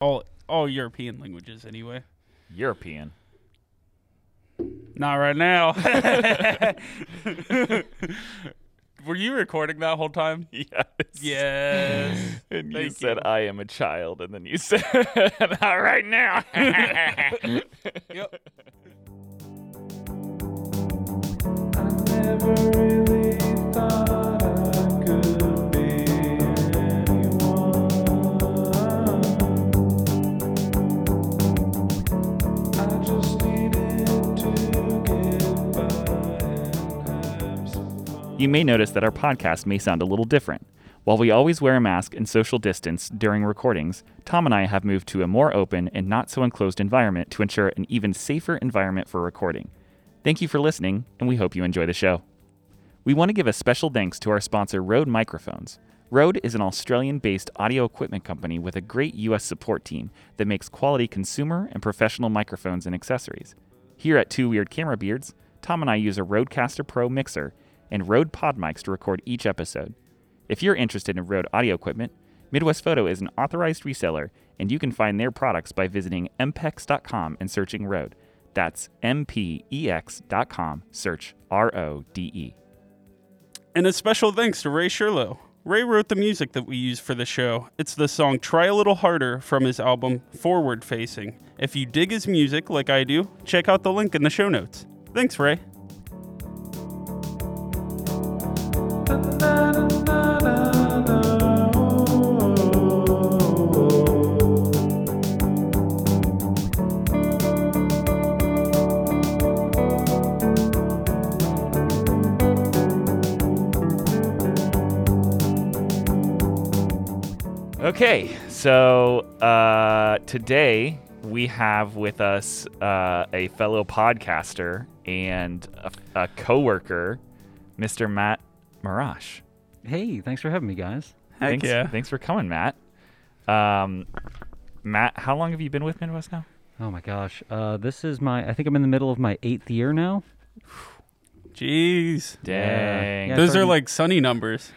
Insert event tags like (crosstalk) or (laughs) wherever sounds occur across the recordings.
all all European languages anyway. European. Not right now. (laughs) (laughs) Were you recording that whole time? Yes. Yes. (laughs) And you Thank said you. I am a child, and then you said not right now. Yep. You may notice that our podcast may sound a little different. While we always wear a mask and social distance during recordings, Tom and I have moved to a more open and not so enclosed environment to ensure an even safer environment for recording. Thank you for listening, and we hope you enjoy the show. We want to give a special thanks to our sponsor, Rode Microphones. Rode is an Australian based audio equipment company with a great US support team that makes quality consumer and professional microphones and accessories. Here at Two Weird Camera Beards, Tom and I use a Rodecaster Pro mixer and Rode Pod mics to record each episode. If you're interested in Rode audio equipment, Midwest Photo is an authorized reseller, and you can find their products by visiting mpex.com and searching Rode. That's M-P-E-X.com. Search R-O-D-E. And a special thanks to Ray Sherlow. Ray wrote the music that we use for the show. It's the song Try a Little Harder from his album Forward Facing. If you dig his music like I do, check out the link in the show notes. Thanks, Ray. Okay, so uh, today we have with us uh, a fellow podcaster and a, a coworker, Mr. Matt Marrash. Hey, thanks for having me, guys. Heck thanks, yeah. thanks for coming, Matt. Um, Matt, how long have you been with Midwest now? Oh my gosh, uh, this is my. I think I'm in the middle of my eighth year now. Jeez. Dang. Yeah, Those are like sunny numbers.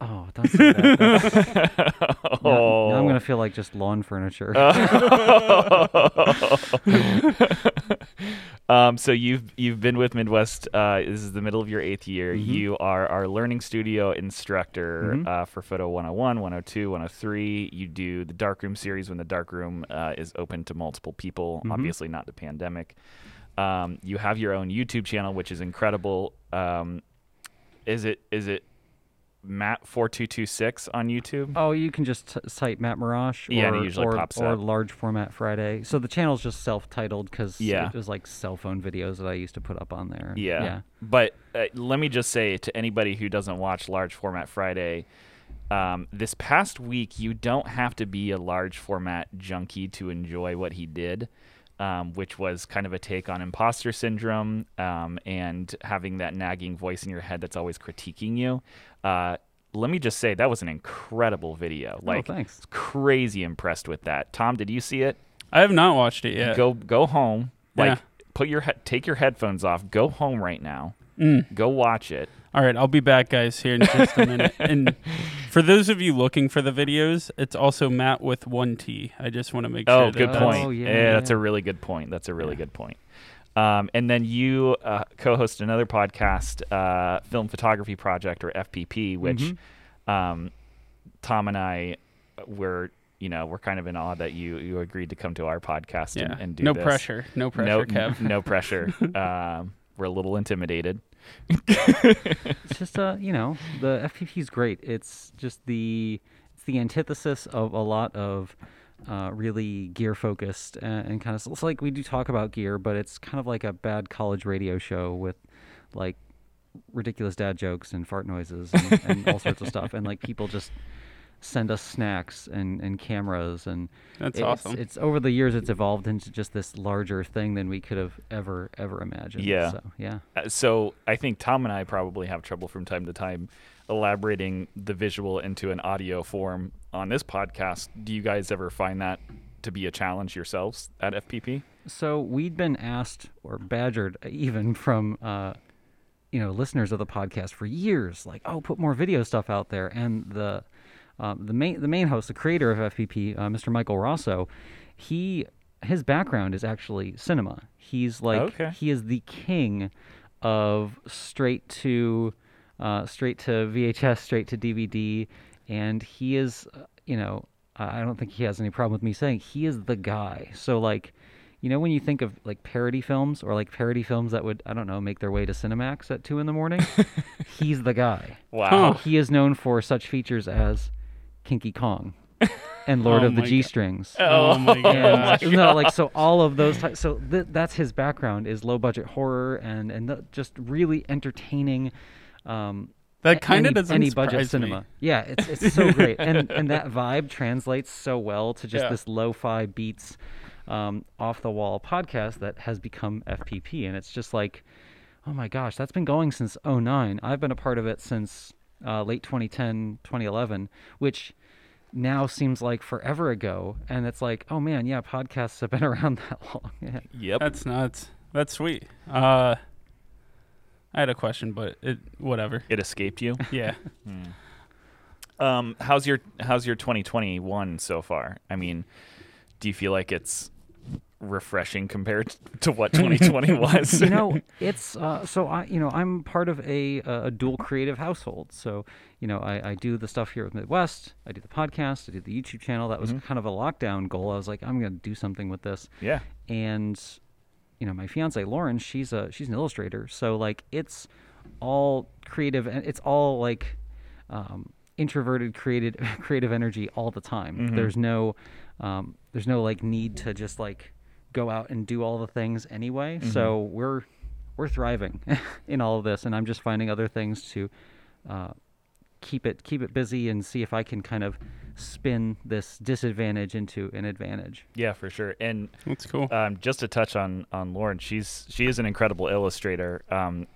Oh, don't say that. (laughs) (laughs) Now- oh. now I'm gonna feel like just lawn furniture. (laughs) um, so you've you've been with Midwest. Uh, this is the middle of your eighth year. Mhm. You are our learning studio instructor Mhm. uh, for Photo 101, 102, 103. You do the darkroom series when the darkroom uh, is open to multiple people. Mhm. Obviously, not the pandemic. Um, you have your own YouTube channel, which is incredible. Um, is it is it Matt four two two six on YouTube? oh, you can just t- type Matt Marrash or, Yeah, it usually or, pops or up. Large Format Friday. So the channel's just self-titled because Yeah. it was like cell phone videos that I used to put up on there. Yeah. yeah. But uh, let me just say to anybody who doesn't watch Large Format Friday, um, this past week, you don't have to be a large format junkie to enjoy what he did, um, which was kind of a take on imposter syndrome um, and having that nagging voice in your head that's always critiquing you. Uh, let me just say that was an incredible video. Like, oh, thanks. crazy impressed with that. Tom, did you see it? I have not watched it yet. Go go home. Like, Yeah. put your he- take your headphones off. Go home right now. Mm. Go watch it. All right, I'll be back, guys, here in just a minute. (laughs) and for those of you looking for the videos, it's also Matt with one T. I just want to make sure. Oh, that good that's- point. Oh, yeah, yeah, that's a really good point. That's a really Yeah. good point. Um, and then you uh, co-host another podcast, uh, Film Photography Project or FPP, which Mhm. um, Tom and I were, you know, we're kind of in awe that you you agreed to come to our podcast Yeah. and, and do no this. pressure. No pressure, no, Kev. no pressure. (laughs) um, we're a little intimidated. It's just uh you know the FPP is great. It's just the it's the antithesis of a lot of uh, really gear focused and, and kind of it's like we do talk about gear, but it's kind of like a bad college radio show with like ridiculous dad jokes and fart noises and, and all sorts of stuff, and like people just send us snacks and, and cameras and That's it's, awesome. It's over the years it's evolved into just this larger thing than we could have ever ever imagined. Yeah. So yeah. Uh, so I think Tom and I probably have trouble from time to time elaborating the visual into an audio form on this podcast. Do you guys ever find that to be a challenge yourselves at FPP? So we'd been asked or badgered even from uh, you know listeners of the podcast for years, like, oh, put more video stuff out there. And the um, the main the main host, the creator of FPP, uh, Mr. Michael Raso, he his background is actually cinema. He's like Okay. he is the king of straight to uh, straight to VHS, straight to DVD, and he is, uh, you know, I I don't think he has any problem with me saying he is the guy. So like, you know, when you think of like parody films or like parody films that would I don't know make their way to Cinemax at two in the morning, (laughs) he's the guy. Wow. He is known for such features as Kinky Kong and Lord (laughs) Oh of the G Strings. Oh my And gosh. no, like so, all of those. Types, so th- that's his background is low budget horror and and the, just really entertaining. Um, That kinda any- doesn't any budget surprise me. cinema. Yeah, it's it's so (laughs) great, and and that vibe translates so well to just Yeah. this lo-fi beats, um, off the wall podcast that has become FPP, and it's just like, oh my gosh, that's been going since 09. I've been a part of it since uh, late 2010, 2011, which now seems like forever ago, and it's like, oh man, yeah, podcasts have been (laughs) around that long. (laughs) Yeah. Yep. That's nuts. That's sweet. Uh, I had a question, but it whatever. It escaped you. (laughs) Yeah. Um, how's your how's your 2021 so far? I mean, do you feel like it's refreshing compared (laughs) to what 2020 (laughs) was? you know, it's uh, so I, you know, I'm part of a a dual creative household. So, you know, I, I do the stuff here with Midwest. I do the podcast. I do the YouTube channel. That was kind of a lockdown goal. I was like, I'm going to do something with this. yeah. And, you know, my fiance Lauren, she's a she's an illustrator. So like, it's all creative and it's all like um, introverted created (laughs) creative energy all the time. There's no um, there's no like need to just like go out and do all the things anyway. So we're we're thriving (laughs) in all of this, and I'm just finding other things to uh, keep it keep it busy and see if I can kind of spin this disadvantage into an advantage. Yeah, for sure. And That's cool. um, just to touch on on Lauren, she's she is an incredible illustrator. Um,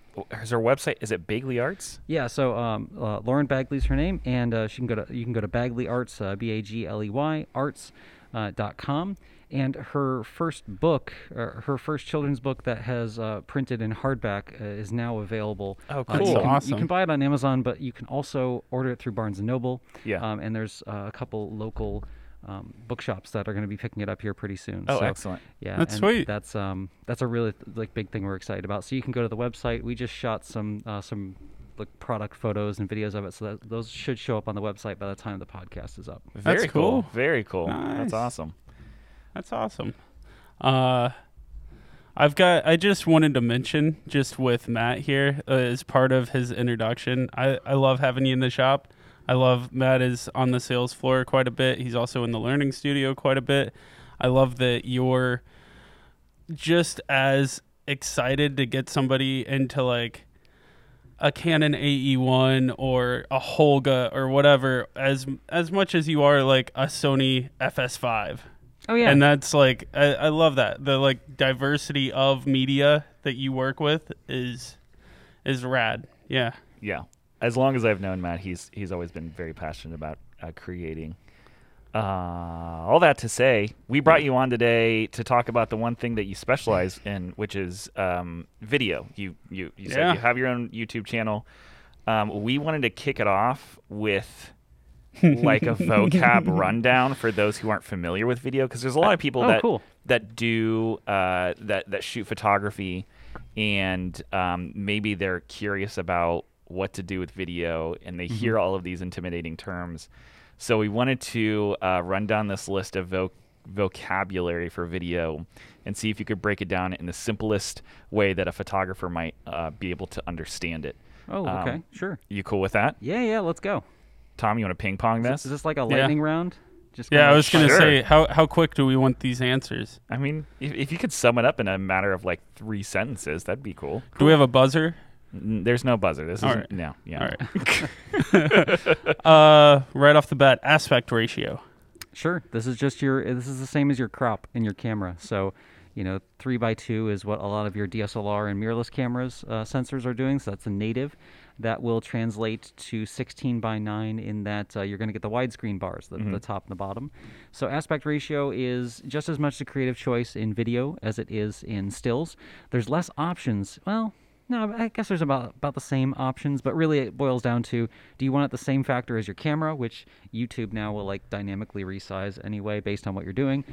is her website is it Bagley Arts? Yeah, so um, uh, Lauren Bagley's her name, and uh, she can go to you can go to Bagley Arts, uh, B A G L E Y Arts uh, dot com, and her first book, uh, her first children's book that has uh, printed in hardback, uh, is now available. Oh, Uh, cool. you, can, you can buy it on Amazon, but you can also order it through Barnes and Noble. Yeah. um, and there's uh, a couple local. Um, bookshops that are going to be picking it up here pretty soon. Oh, So, excellent. Yeah, That's sweet. That's um, that's a really like big thing we're excited about. So you can go to the website. We just shot some uh, some like product photos and videos of it, so that those should show up on the website by the time the podcast is up. Very cool. cool. Very cool. Nice. That's awesome. That's awesome. Uh, I've got. I just wanted to mention, just with Matt here uh, as part of his introduction. I I love having you in the shop. I love Matt is on the sales floor quite a bit. He's also in the learning studio quite a bit. I love that you're just as excited to get somebody into like a Canon AE1 or a Holga or whatever as as much as you are like a Sony FS5. Oh yeah, And that's like I, I love that. The like diversity of media that you work with is is rad. Yeah. Yeah. As long as I've known Matt, he's he's always been very passionate about uh, creating. Uh, all that to say, we brought you on today to talk about the one thing that you specialize in, which is um, video. You you you said Yeah. you have your own YouTube channel. Um, we wanted to kick it off with like a (laughs) vocab (laughs) rundown for those who aren't familiar with video, because there's a lot of people Oh, that cool. that do uh, that that shoot photography, and um, maybe they're curious about what to do with video, and they hear all of these intimidating terms. So we wanted to uh, run down this list of voc- vocabulary for video, and see if you could break it down in the simplest way that a photographer might uh, be able to understand it. Oh, Um, okay, sure. You cool with that, Yeah, yeah. Let's go. Tom? You want to ping pong this? this, is this like a Yeah. lightning round? Just Yeah, I was gonna Sure. say how how quick do we want these answers? I mean, if, if you could sum it up in a matter of like three sentences, that'd be cool. Do we have a buzzer? N- There's no buzzer. This is right. no. Yeah. All right. (laughs) (laughs) uh, right off the bat, aspect ratio. Sure. This is just your. This is the same as your crop in your camera. So, you know, three by two is what a lot of your DSLR and mirrorless cameras uh, sensors are doing. So that's a native. That will translate to 16 by 9 in that uh, you're going to get the widescreen bars, the, the top and the bottom. So aspect ratio is just as much a creative choice in video as it is in stills. There's less options. Well, no, I guess there's about about the same options, but really it boils down to do you want it the same factor as your camera, which YouTube now will like dynamically resize anyway based on what you're doing.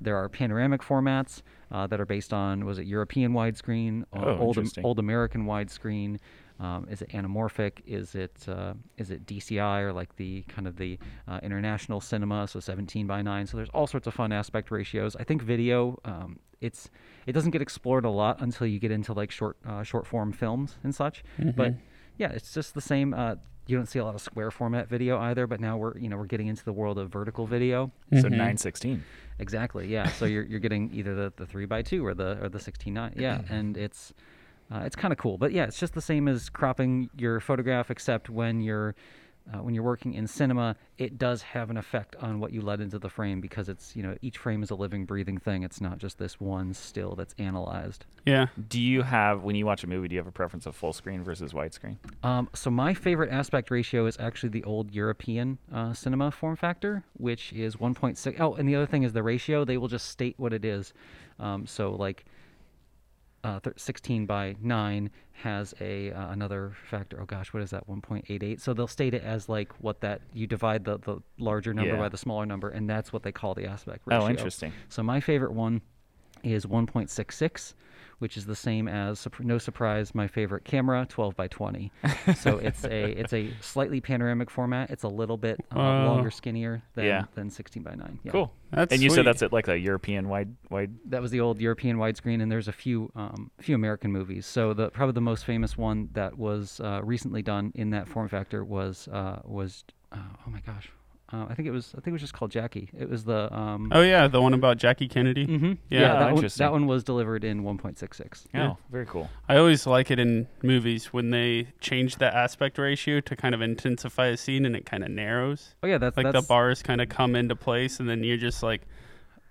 There are panoramic formats uh, that are based on was it European widescreen, or Oh, old old American widescreen. Um, is it anamorphic? Is it uh, is it DCI or like the kind of the uh, international cinema? So 17 by 9. So there's all sorts of fun aspect ratios. I think video, um, it's it doesn't get explored a lot until you get into like short uh, short form films and such. But yeah, it's just the same. Uh, you don't see a lot of square format video either. But now we're you know we're getting into the world of vertical video. So 916. Exactly. Yeah. so you're you're getting either the, the three by two or the or the sixteen nine. Yeah, and it's uh, it's kind of cool. But yeah, it's just the same as cropping your photograph, except when you're uh, when you're working in cinema, it does have an effect on what you let into the frame because it's you know each frame is a living, breathing thing. It's not just this one still that's analyzed. Yeah. Do you have when you watch a movie? Do you have a preference of full screen versus widescreen? Um, so my favorite aspect ratio is actually the old European uh, cinema form factor, which is 1.6. Oh, and the other thing is the ratio. They will just state what it is. Um, so like uh, thir- 16 by 9 has a uh, another factor. Oh gosh, what is that? 1.88. So they'll state it as like what that you divide the, the larger number Yeah. by the smaller number, and that's what they call the aspect ratio. Oh, interesting. So my favorite one is 1.66, which is the same as no surprise my favorite camera 12 by 20. (laughs) so it's a it's a slightly panoramic format. It's a little bit uh, Wow. longer, skinnier than Yeah. than 16 by 9. Yeah. Cool. That's and you sweet. said that's at like a European wide wide. That was the old European widescreen, and there's a few um, few American movies. So the probably the most famous one that was uh, recently done in that form factor was uh, was uh, oh my gosh, uh, I think it was I think it was just called Jackie. It was the um, Oh yeah, the one about Jackie Kennedy. mhm. yeah. yeah, that, one, that one was delivered in 1.66. Yeah. Oh, very cool. I always like it in movies when they change the aspect ratio to kind of intensify a scene and it kind of narrows. Oh yeah, that's Like that's the bars kind of come into place and then you're just like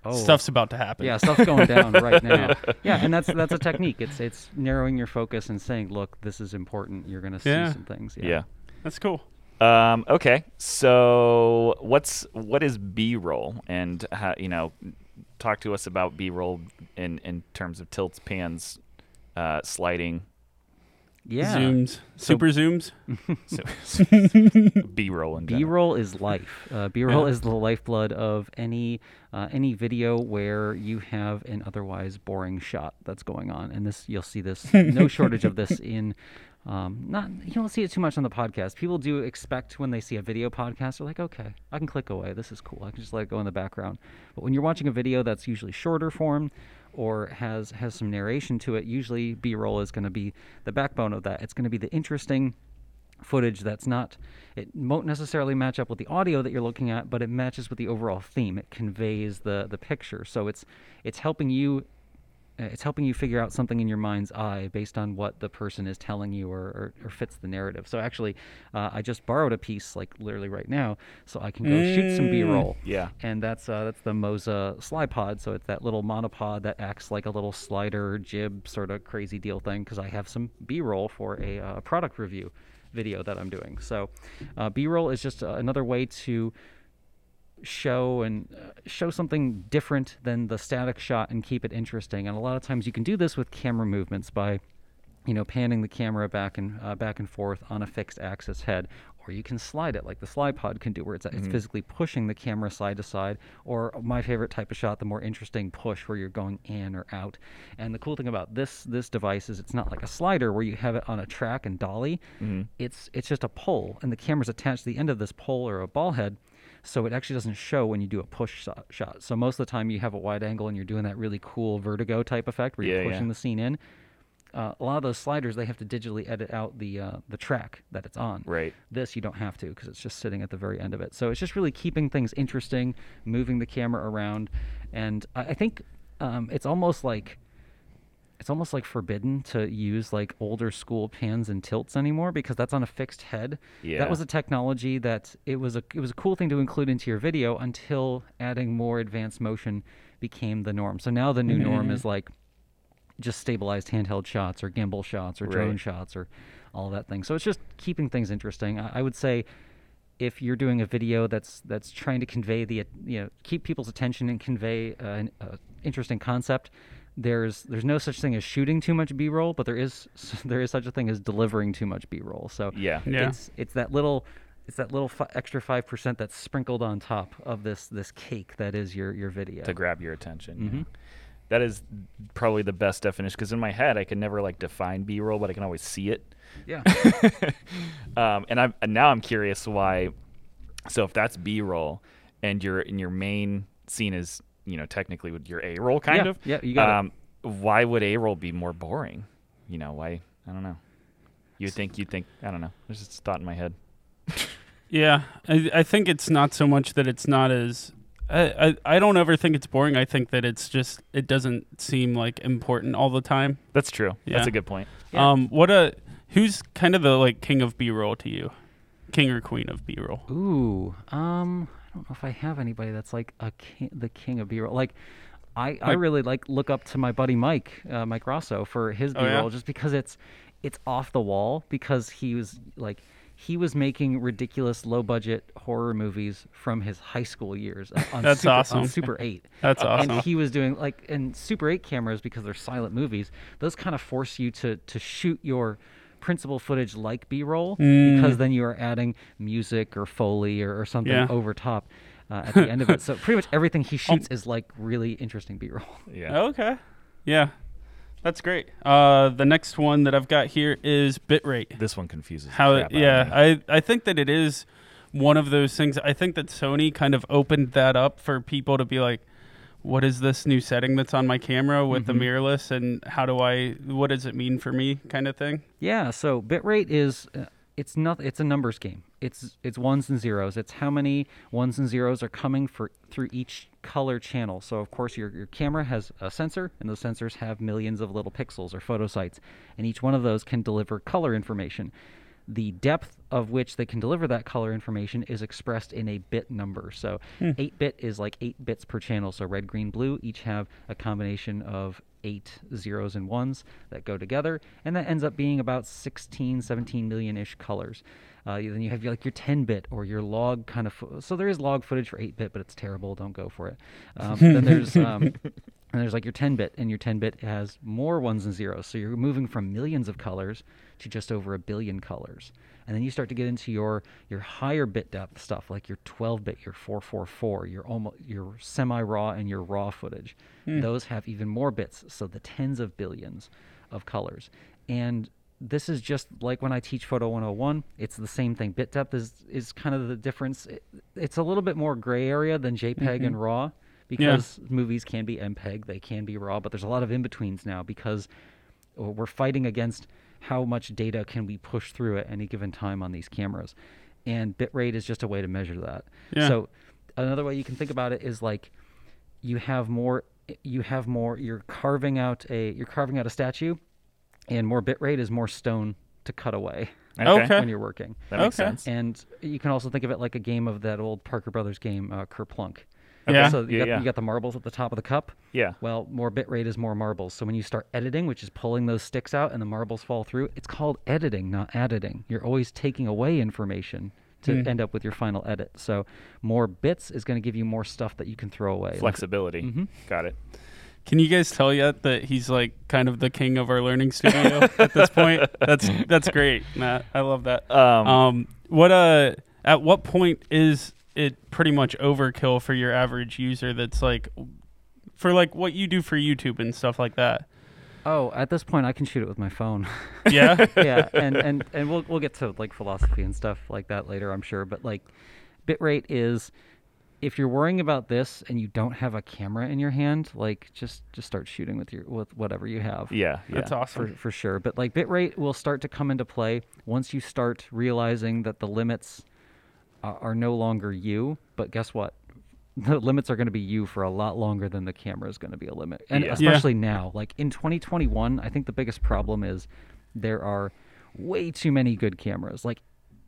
oh, stuff's about to happen. Yeah, stuff's going down (laughs) right now. Yeah, and that's that's a technique. It's it's narrowing your focus and saying, look, this is important. You're gonna see Yeah. some things. Yeah. That's cool. Um, okay. So what's what is B roll and how, you know talk to us about B roll in in terms of tilts, pans, uh, sliding, Yeah. Zooms, super zooms. B roll and B general. roll is life. Uh, B roll Yeah. is the lifeblood of any uh, any video where you have an otherwise boring shot that's going on, and this you'll see this no shortage of this (laughs) in. Um, not you don't see it too much on the podcast. People do expect when they see a video podcast, they're like, okay, I can click away. This is cool. I can just let it go in the background. But when you're watching a video that's usually shorter form or has has some narration to it, usually B-roll is going to be the backbone of that. It's going to be the interesting footage that's not it won't necessarily match up with the audio that you're looking at but it matches with the overall theme it conveys the the picture so it's it's helping you it's helping you figure out something in your mind's eye based on what the person is telling you or, or, or fits the narrative so actually uh, i just borrowed a piece like literally right now so i can go shoot some b-roll Yeah. and that's uh, that's the Moza Slypod. So it's that little monopod that acts like a little slider jib sort of crazy deal thing. Because I have some B-roll for a uh, product review video that I'm doing. So uh, B-roll is just uh, another way to show and uh, show something different than the static shot and keep it interesting. And a lot of times you can do this with camera movements by you know, panning the camera back and uh, back and forth on a fixed axis head, or you can slide it like the Slypod can do, where it's, it's physically pushing the camera side to side. Or my favorite type of shot, the more interesting push, where you're going in or out. And the cool thing about this this device is it's not like a slider where you have it on a track and dolly. It's it's just a pole, and the camera's attached to the end of this pole or a ball head. So it actually doesn't show when you do a push shot-. So most of the time you have a wide angle and you're doing that really cool vertigo type effect where you're Yeah, yeah. pushing the scene in uh, a lot of those sliders they have to digitally edit out the uh, the track that it's on. Right. This you don't have to because it's just sitting at the very end of it. So it's just really keeping things interesting, moving the camera around, and I, I think um, it's almost like it's almost like forbidden to use like older school pans and tilts anymore because that's on a fixed head. Yeah. That was a technology that it was a it was a cool thing to include into your video until adding more advanced motion became the norm. So now the new norm is like just stabilized handheld shots or gimbal shots or drone Right. shots or all that thing. So it's just keeping things interesting. I, I would say if you're doing a video that's that's trying to convey the you know keep people's attention and convey uh, an uh, interesting concept, there's there's no such thing as shooting too much B-roll, but there is (laughs) there is such a thing as delivering too much B-roll. So Yeah. Yeah. it's it's that little it's that little fi- extra five percent that's sprinkled on top of this this cake that is your your video. to grab your attention. yeah. Mhm. That is probably the best definition because in my head I can never like define B-roll, but I can always see it. yeah. (laughs) Um, and I'm and now I'm curious why. So if that's B-roll, and your and your main scene is you know technically with your A-roll kind Yeah, of. yeah, you got it. um, Why would A-roll be more boring? You know why? I don't know. You would think you'd think I don't know. There's just a thought in my head. (laughs) Yeah, I, I think it's not so much that it's not as. I, I, I don't ever think it's boring. I think that it's just it doesn't seem like important all the time. That's true. That's a good point. Yeah. Um, what a who's kind of the like king of B roll to you, king or queen of B roll? Ooh, um, I don't know if I have anybody that's like a king, the king of B-roll. Like, I, I really like look up to my buddy Mike, uh, Mike Raso for his Oh, yeah? B-roll, just because it's it's off the wall because he was like he was making ridiculous low budget horror movies from his high school years on (laughs) That's Super, awesome. on Super 8. That's awesome. And he was doing like and Super 8 cameras because they're silent movies. Those kind of force you to to shoot your principal footage like B-roll Mm. because then you are adding music or foley or, or something Yeah. over top uh, at the end of it. So (laughs) pretty much everything he shoots is like really interesting B-roll. (laughs) Yeah. Okay, yeah, that's great. Uh, the next one that I've got here is bitrate. This one confuses. the How? crap out of Yeah, me. I I think that it is one of those things. I think that Sony kind of opened that up for people to be like, what is this new setting that's on my camera with the Mhm. mirrorless, and how do I? What does it mean for me? Kind of thing. Yeah, so bitrate is uh, it's not it's a numbers game. It's it's ones and zeros. It's how many ones and zeros are coming for through each color channel. So of course your your camera has a sensor and those sensors have millions of little pixels or photosites and each one of those can deliver color information. The depth of which they can deliver that color information is expressed in a bit number. So 8 bit is like 8 bits per channel. So red, green, blue each have a combination of eight zeros and ones that go together, and that ends up being about 16, 17 million ish colors. Uh, then you have your, like your 10 bit or your log kind of. Fo- so there is log footage for 8 bit, but it's terrible. Don't go for it. Um, then there's. (laughs) Um, and there's like your 10 bit, and your 10 bit has more ones and zeros. So you're moving from millions of colors to just over a billion colors. And then you start to get into your your higher bit depth stuff, like your 12 bit, your 444, your almost your semi raw and your raw footage. Hmm. Those have even more bits, so the tens of billions of colors. And this is just like when I teach Photo 101. It's the same thing. Bit depth is is kind of the difference. It, it's a little bit more gray area than JPEG mm-hmm. and RAW because movies can be MPEG, they can be RAW, but there's a lot of in betweens now because we're fighting against how much data can we push through at any given time on these cameras, and bitrate is just a way to measure that. Yeah. So another way you can think about it is like you have more you have more you're carving out a you're carving out a statue and more bitrate is more stone to cut away Okay. when you're working That makes Okay. sense. and you can also think of it like a game of that old Parker Brothers game uh, Kerplunk Yeah. so you, Yeah, got, yeah. you got the marbles at the top of the cup Yeah. well, more bitrate is more marbles. So when you start editing, which is pulling those sticks out and the marbles fall through, it's called editing, not editing. You're always taking away information to Hmm. end up with your final edit. So more bits is going to give you more stuff that you can throw away. Like- Flexibility. Mhm. Got it. Can you guys tell yet that he's like kind of the king of our learning studio (laughs) at this point? That's that's great, Matt. I love that. Um, Um, what uh, at what point is it pretty much overkill for your average user? That's like, for like what you do for YouTube and stuff like that. Oh, at this point, I can shoot it with my phone. (laughs) Yeah. (laughs) yeah, and, and, and we'll we'll get to like philosophy and stuff like that later, I'm sure. But like, bitrate is if you're worrying about this and you don't have a camera in your hand, like just just start shooting with your with whatever you have. yeah. Yeah. That's for, awesome. for sure. But like bitrate will start to come into play once you start realizing that the limits are, are no longer you. But guess what? (laughs) The limits are going to be you for a lot longer than the camera is going to be a limit. And Yeah. Yeah. especially now, like in 2021, I think the biggest problem is there are way too many good cameras. Like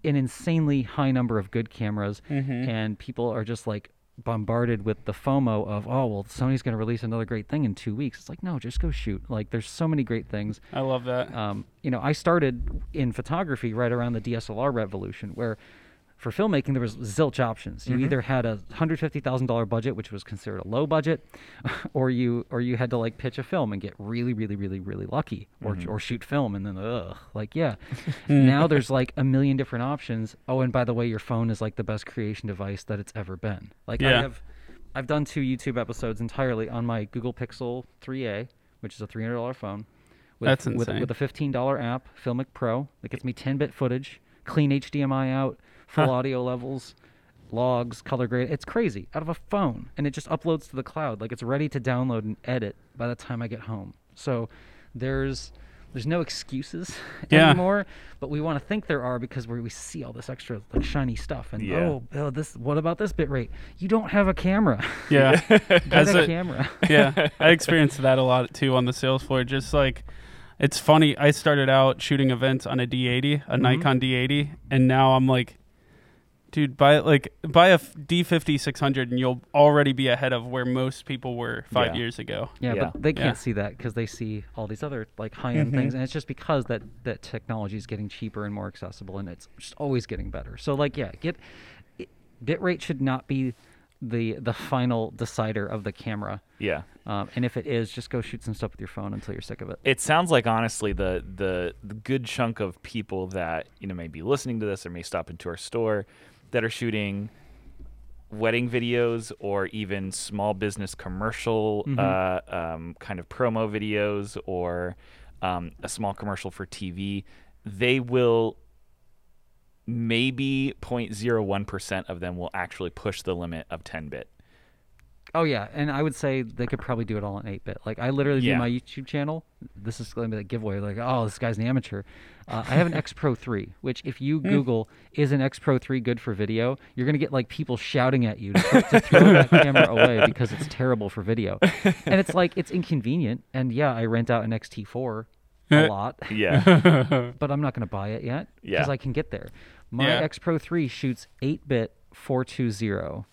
an insanely high number of good cameras Mm-hmm. and people are just like bombarded with the FOMO of oh well Sony's going to release another great thing in 2 weeks. It's like no, just go shoot. Like there's so many great things. I love that. Um, you know, I started in photography right around the DSLR revolution where for filmmaking, there was zilch options. You mm-hmm. either had a hundred fifty thousand dollar budget, which was considered a low budget, (laughs) or you or you had to like pitch a film and get really, really, really, really lucky, or mm-hmm. or shoot film and then ugh, like (laughs) yeah. now there's like a million different options. Oh, and by the way, your phone is like the best creation device that it's ever been. Like I have, I've done two YouTube episodes entirely on my Google Pixel 3a, which is a three hundred dollar phone. With, That's with, with a fifteen dollar app, Filmic Pro, that gets me ten bit footage, clean HDMI out, full audio levels, logs, color grade. It's crazy out of a phone, and it just uploads to the cloud. Like it's ready to download and edit by the time I get home. So there's there's no excuses (laughs) Yeah. anymore, but we want to think there are because we we see all this extra like shiny stuff and Yeah. oh, oh this what about this bit rate? You don't have a camera. (laughs) Yeah. (laughs) As a a- camera. yeah, I experienced that a lot too on the sales floor. Just like, it's funny. I started out shooting events on a D80, a mm-hmm. Nikon D80, and now I'm like, dude, buy like buy a f- D50 600, and you'll already be ahead of where most people were five Yeah. years ago. Yeah, Yeah. but they can't Yeah. see that because they see all these other like high-end things, and it's just because that that technology is getting cheaper and more accessible, and it's just always getting better. So like, yeah, get it, bitrate should not be the the final decider of the camera, Yeah. um, and if it is, just go shoot some stuff with your phone until you're sick of it. It sounds like honestly the, the the good chunk of people that you know may be listening to this or may stop into our store that are shooting wedding videos or even small business commercial uh, um, kind of promo videos or um, a small commercial for TV, they will maybe 0.01% of them will actually push the limit of 10 bit. Oh yeah, and I would say they could probably do it all in eight bit. Like I literally Yeah. do my YouTube channel. This is going to be the giveaway. Like, oh, this guy's an amateur. Uh, I have an X Pro three, which if you Google is an X Pro three good for video, you're going to get like people shouting at you to, to throw that (laughs) camera away because it's terrible for video. And it's like it's inconvenient. And yeah, I rent out an XT4 a (laughs) lot, Yeah. (laughs) but I'm not going to buy it yet Yeah. because I can get there. My Yeah. X Pro 3 shoots 8 bit 420.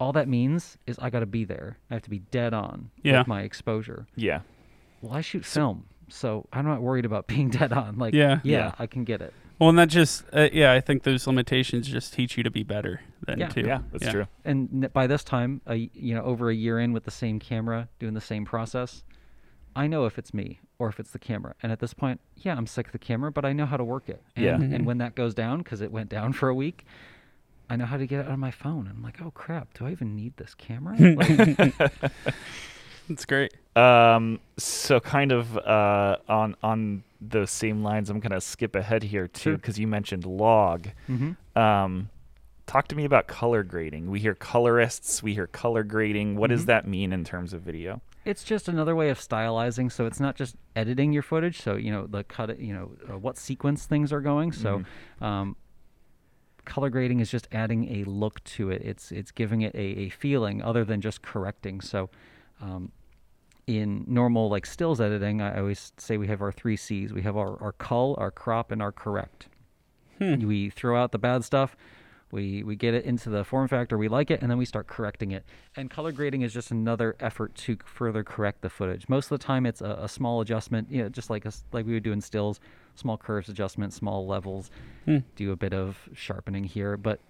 All that means is I got to be there. I have to be dead on Yeah. with my exposure. yeah. Well, I shoot film, so I'm not worried about (laughs) being dead on. Like, Yeah. yeah, Yeah. I can get it. Well, and that just, uh, yeah, I think those limitations just teach you to be better then Yeah. too. Yeah, that's true. And by this time, a, y- you know, over a year in with the same camera, doing the same process, I know if it's me or if it's the camera. And at this point, yeah, I'm sick of the camera, but I know how to work it. And, Yeah. And when that goes down, because it went down (laughs) for a week, I know how to get it on my phone. And I'm like, oh crap, do I even need this camera? (laughs) Like, It's great. Um, so kind of uh, on on those same lines, I'm gonna skip ahead here too Sure. because you mentioned log. mhm. Um, talk to me about color grading. We hear colorists, we hear color grading. What does Mhm. that mean in terms of video? It's just another way of stylizing. So it's not just editing your footage. So you know the cut, you know uh, what sequence things are going. So um, color grading is just adding a look to it. It's it's giving it a, a feeling other than just correcting. So um, in normal like stills editing, I always say we have our three C's. We have our, our cull, our crop, and our correct. We throw out the bad stuff. We we get it into the form factor we like it, and then we start correcting it. And color grading is just another effort to further correct the footage. Most of the time, it's a, a small adjustment, you know, just like us like we would do in stills, small curves adjustment, small levels, hmm. do a bit of sharpening here. But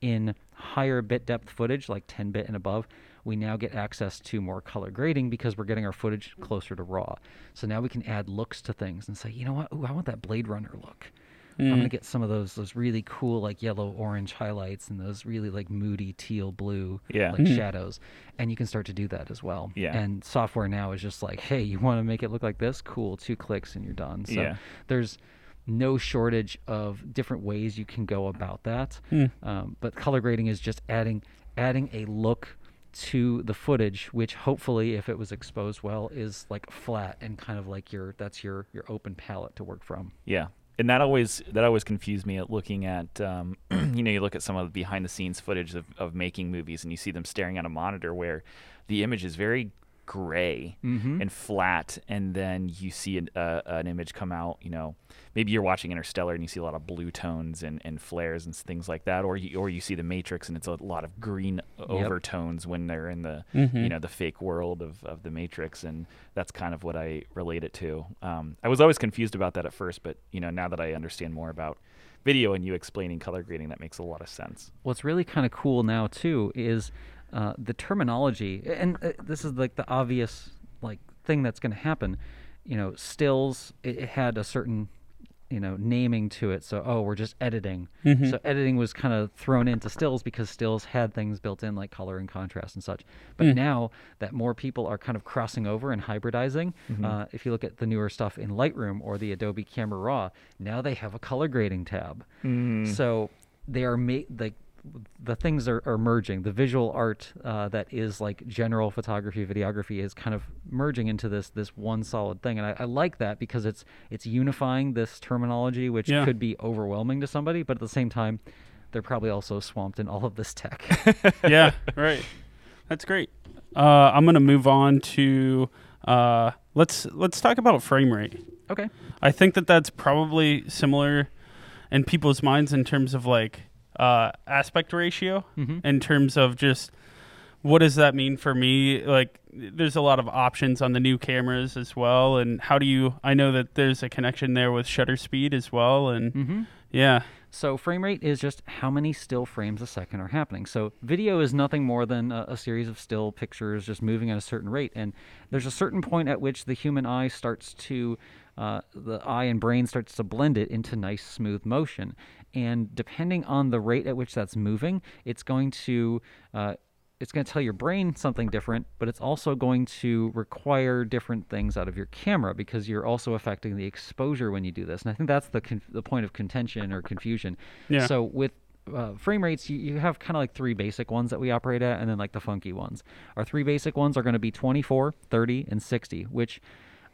in higher bit depth footage, like 10 bit and above, we now get access to more color grading because we're getting our footage closer to raw. So now we can add looks to things and say, you know what? Ooh, I want that Blade Runner look. I'm mm. gonna get some of those those really cool like yellow orange highlights and those really like moody teal blue Yeah. like mm-hmm. shadows, and you can start to do that as well. Yeah. And software now is just like, hey, you want to make it look like this? Cool, two clicks and you're done. So Yeah. there's no shortage of different ways you can go about that. Hmm. Um, but color grading is just adding adding a look to the footage, which hopefully, if it was exposed well, is like flat and kind of like your that's your your open palette to work from. Yeah. And that always that always confused me at looking at um, (clears throat) you know you look at some of the behind the scenes footage of, of making movies and you see them staring at a monitor where the image is very gray and flat and then you see an, uh, an image come out you know maybe you're watching interstellar and you see a lot of blue tones and, and flares and things like that or you, or you see the matrix and it's a lot of green overtones when they're in the you know the fake world of, of the matrix and that's kind of what i relate it to. Um, i was always confused about that at first but you know now that i understand more about video and you explaining color grading, that makes a lot of sense. what's really kind of cool now too is uh, the terminology and uh, this is like the obvious like thing that's going to happen. You know stills it, it had a certain you know naming to it. So oh we're just editing. So editing was kind of thrown into stills because stills had things built in like color and contrast and such. But now that more people are kind of crossing over and hybridizing uh, if you look at the newer stuff in lightroom or the adobe camera raw now they have a color grading tab. So they are made like the things are, are merging. The visual art uh, that is like general photography, videography is kind of merging into this this one solid thing, and I, I like that because it's it's unifying this terminology, which Yeah. could be overwhelming to somebody, but at the same time, they're probably also swamped in all of this tech. (laughs) yeah, right. That's great. Uh, I'm gonna move on to uh, let's let's talk about frame rate. okay. I think that that's probably similar in people's minds in terms of like uh, aspect ratio, Mhm. in terms of just what does that mean for me? Like, there's a lot of options on the new cameras as well, and how do you? I know that there's a connection there with shutter speed as well, and Mm-hmm. yeah, So frame rate is just how many still frames a second are happening. So video is nothing more than a, a series of still pictures just moving at a certain rate, and there's a certain point at which the human eye starts to, uh, the eye and brain starts to blend it into nice smooth motion, and depending on the rate at which that's moving, it's going to. Uh, it's going to tell your brain something different, but it's also going to require different things out of your camera because you're also affecting the exposure when you do this. And I think that's the con- the point of contention or confusion. Yeah. So with uh, frame rates, you, you have kind of like three basic ones that we operate at, and then like the funky ones. Our three basic ones are going to be 24, 30, and 60, which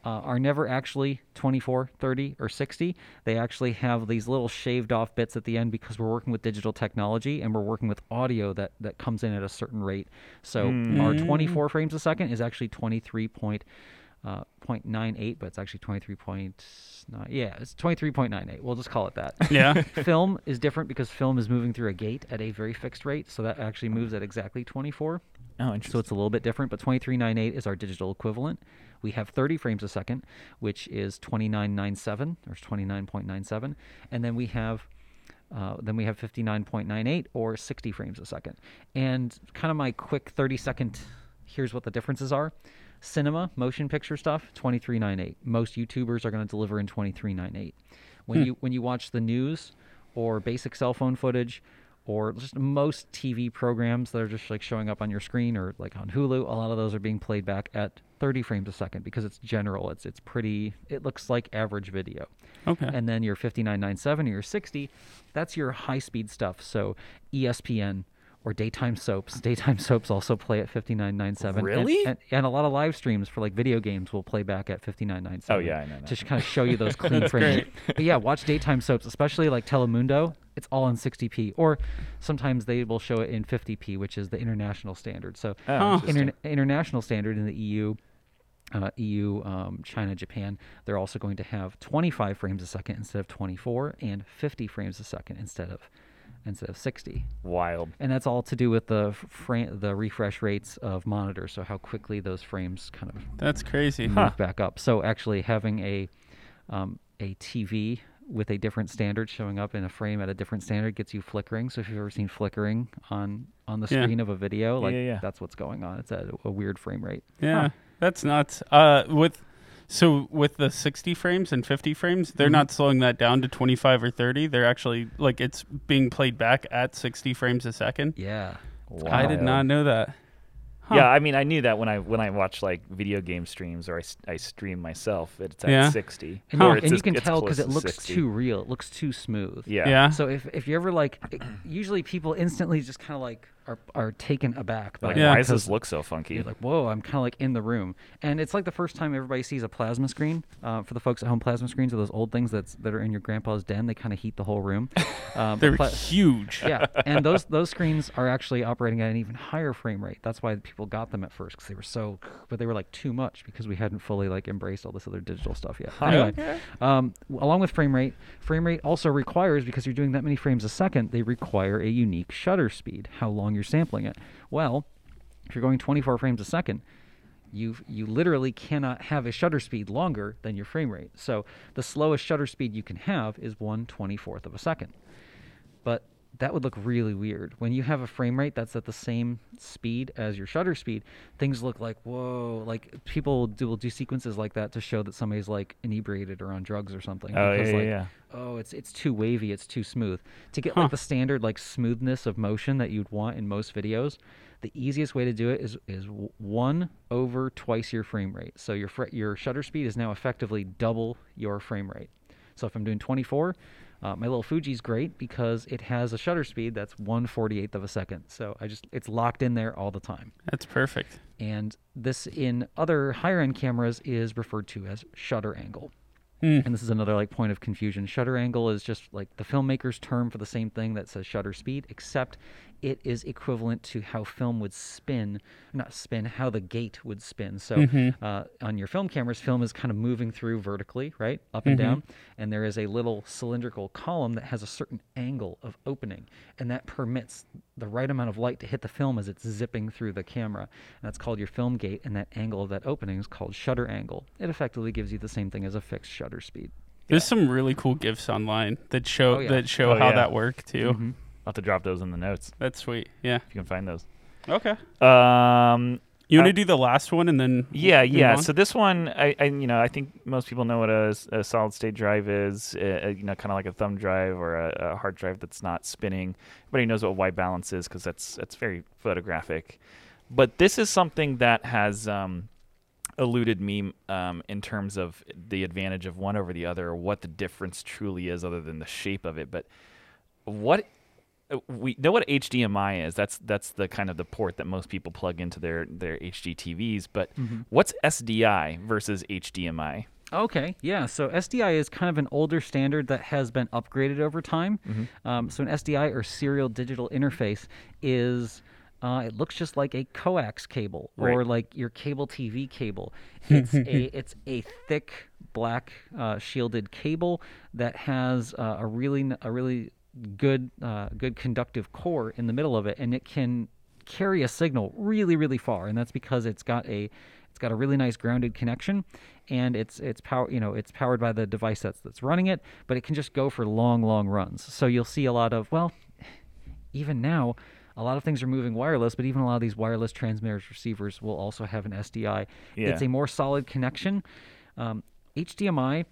uh, are never actually 24, 30, or 60. They actually have these little shaved off bits at the end because we're working with digital technology and we're working with audio that, that comes in at a certain rate. So our 24 frames a second is actually 23 point, uh, 0.98, but it's actually 23 point, nine- yeah, it's 23.98. We'll just call it that. (laughs) yeah, (laughs) film is different because film is moving through a gate at a very fixed rate, so that actually moves at exactly 24. Oh, interesting. So it's a little bit different, but 2398 is our digital equivalent. We have 30 frames a second, which is 2997 or 29.97, and then we have uh, then we have 59.98 or 60 frames a second. And kind of my quick 30 second here's what the differences are. Cinema, motion picture stuff, 2398. Most YouTubers are going to deliver in 2398. When you when you watch the news or basic cell phone footage or just most TV programs that are just like showing up on your screen or like on Hulu, a lot of those are being played back at 30 frames a second because it's general. It's it's pretty it looks like average video. okay, And then your 5997 or your 60, that's your high speed stuff. So ESPN or daytime soaps. (laughs) Daytime soaps also play at 5997. And- Really? And, and, a lot of live streams for like video games will play back at 5997. Oh, yeah, I know that. To kind of show you those (laughs) clean frames. But yeah, watch daytime soaps, especially like Telemundo. It's all in 60p. Or sometimes they will show it in 50p, which is the international standard. So Oh. Interna- international standard in the EU, uh, EU, um, China, Japan, they're also going to have 25 frames a second instead of 24, and 50 frames a second instead of instead of 60. Wild. And that's all to do with the f- fra- the refresh rates of monitors, so how quickly those frames kind of that's crazy. move back up. So actually having a um, a TV with a different standard showing up in a frame at a different standard gets you flickering. So if you've ever seen flickering on on the Yeah. screen of a video, like yeah, yeah. that's what's going on. It's at a weird frame rate. Yeah, that's nuts. Uh, with so with the 60 frames and 50 frames, they're Mhm. not slowing that down to 25 or 30. They're actually like it's being played back at 60 frames a second. Yeah. I did not know that. Huh. Yeah, I mean, I knew that when I when I watch like video game streams or I, I stream myself, it's at Yeah. 60. And, or you- it's and you as- can tell because it looks 60. too real. It looks too smooth. Yeah. Yeah. So if, if you ever like, (clears throat) usually people instantly just kind of like are, are taken aback by Like, Yeah. why does this look so funky? You're like, whoa, I'm kind of like in the room. And it's like the first time everybody sees a plasma screen. Uh, for the folks at home, plasma screens are those old things that's that are in your grandpa's den. They kind of heat the whole room. (laughs) Um, They're pla- huge. yeah, and those (laughs) those screens are actually operating at an even higher frame rate. That's why people got them at first because they were so, but they were like too much because we hadn't fully like embraced all this other digital stuff yet. Anyway, um, along with frame rate, frame rate also requires because you're doing that many frames a second, they require a unique shutter speed. How long you're sampling it? Well, if you're going 24 frames a second, You you literally cannot have a shutter speed longer than your frame rate. So the slowest shutter speed you can have is 1 24th of a second. But that would look really weird. When you have a frame rate that's at the same speed as your shutter speed, things look like whoa. Like people will do, will do sequences like that to show that somebody's like inebriated or on drugs or something. Oh, yeah, because, yeah, like, yeah. Oh, it's it's too wavy. It's too smooth. To get Huh. like the standard like smoothness of motion that you'd want in most videos, the easiest way to do it is is one over twice your frame rate. So your fr- your shutter speed is now effectively double your frame rate. So if I'm doing 24, uh, my little Fuji's great because it has a shutter speed that's 1 48th of a second. So I just it's locked in there all the time. That's perfect. And this in other higher end cameras is referred to as shutter angle. Hmm. And this is another like point of confusion. Shutter angle is just like the filmmaker's term for the same thing that says shutter speed, except it is equivalent to how film would spin, not spin, how the gate would spin. So Mm-hmm. uh, on your film cameras, film is kind of moving through vertically, right, up and Mm-hmm. down, and there is a little cylindrical column that has a certain angle of opening, and that permits the right amount of light to hit the film as it's zipping through the camera. And that's called your film gate, and that angle of that opening is called shutter angle. It effectively gives you the same thing as a fixed shutter speed. There's some really cool gifs online that show Oh, yeah. that show Oh, how yeah. that worked too. Mhm. I'll have to drop those in the notes That's sweet. Yeah. if you can find those. Okay. Um, You want Uh, to do the last one and then Yeah, move yeah. on? So this one, I, I, you know, I think most people know what a, a solid state drive is. Uh, you know, kind of like a thumb drive or a, a hard drive that's not spinning. Everybody knows what white balance is because that's that's very photographic. But this is something that has um, eluded me um, in terms of the advantage of one over the other, or what the difference truly is, other than the shape of it. But what uh, we know what HDMI is. That's that's the kind of the port that most people plug into their their HD TVs. But what's SDI versus HDMI? Okay, yeah. So SDI is kind of an older standard that has been upgraded over time. Mm-hmm. Um, so an SDI or serial digital interface is. Uh, it looks just like a coax cable or like your cable TV cable. (laughs) It's a it's a thick black uh, shielded cable that has uh, a really a really good uh, good conductive core in the middle of it, and it can carry a signal really really far, and that's because it's got a it's got a really nice grounded connection, and it's it's power you know it's powered by the device that's that's running it, but it can just go for long long runs. So you'll see a lot of well, even now. A lot of things are moving wireless, but even a lot of these wireless transmitters receivers will also have an SDI. Yeah. It's a more solid connection. Um, HDMI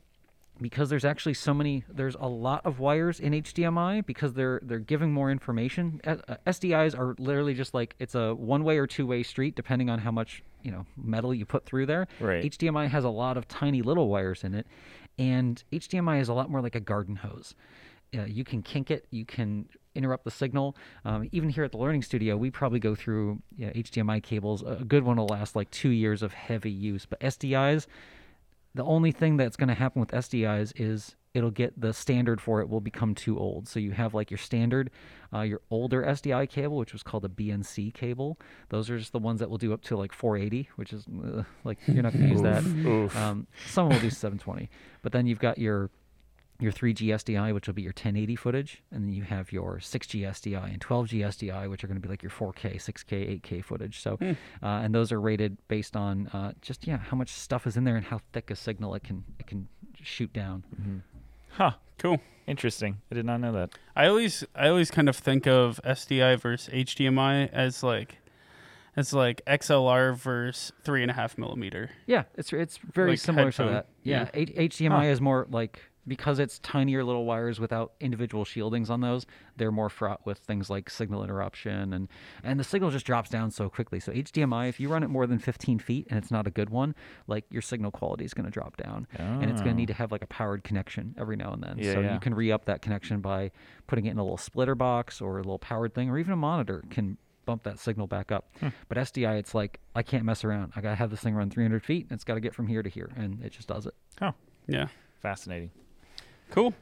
because there's actually so many there's a lot of wires in HDMI because they're they're giving more information. Uh, SDIs are literally just like it's a one way or two way street depending on how much you know metal you put through there. Right. HDMI has a lot of tiny little wires in it and HDMI is a lot more like a garden hose. Uh, you can kink it you can interrupt the signal. Um, even here at the learning studio we probably go through you know, HDMI cables. A good one will last like two years of heavy use but SDIs the only thing that's going to happen with SDIs is it'll get the standard for it will become too old. So you have like your standard, uh, your older SDI cable, which was called a BNC cable. Those are just the ones that will do up to like 480, which is uh, like you're not going to use (laughs) that. Um, some will do 720, but then you've got your your 3G SDI, which will be your 1080 footage, and then you have your 6G SDI and 12G SDI, which are going to be like your 4K, 6K, 8K footage. So, uh, and those are rated based on uh, just yeah how much stuff is in there and how thick a signal it can it can shoot down. Huh. Cool. Interesting. I did not know that. I always I always kind of think of SDI versus HDMI as like as like XLR versus three and a half millimeter. Yeah, it's it's very Like similar headphone, to that. Yeah, yeah. H- HDMI is more like because it's tinier little wires without individual shieldings on those. They're more fraught with things like signal interruption and and the signal just drops down so quickly. So HDMI, if you run it more than 15 feet and it's not a good one, like your signal quality is going to drop down, and it's going to need to ah. have like a powered connection every now and then. Yeah, so yeah. you can re up that connection by putting it in a little splitter box or a little powered thing, or even a monitor can bump that signal back up. Hmm. But SDI, it's like I can't mess around. I gotta have this thing run 300 feet, and it's got to get from here to here, and it just does it. Oh, Yeah. fascinating. Cool.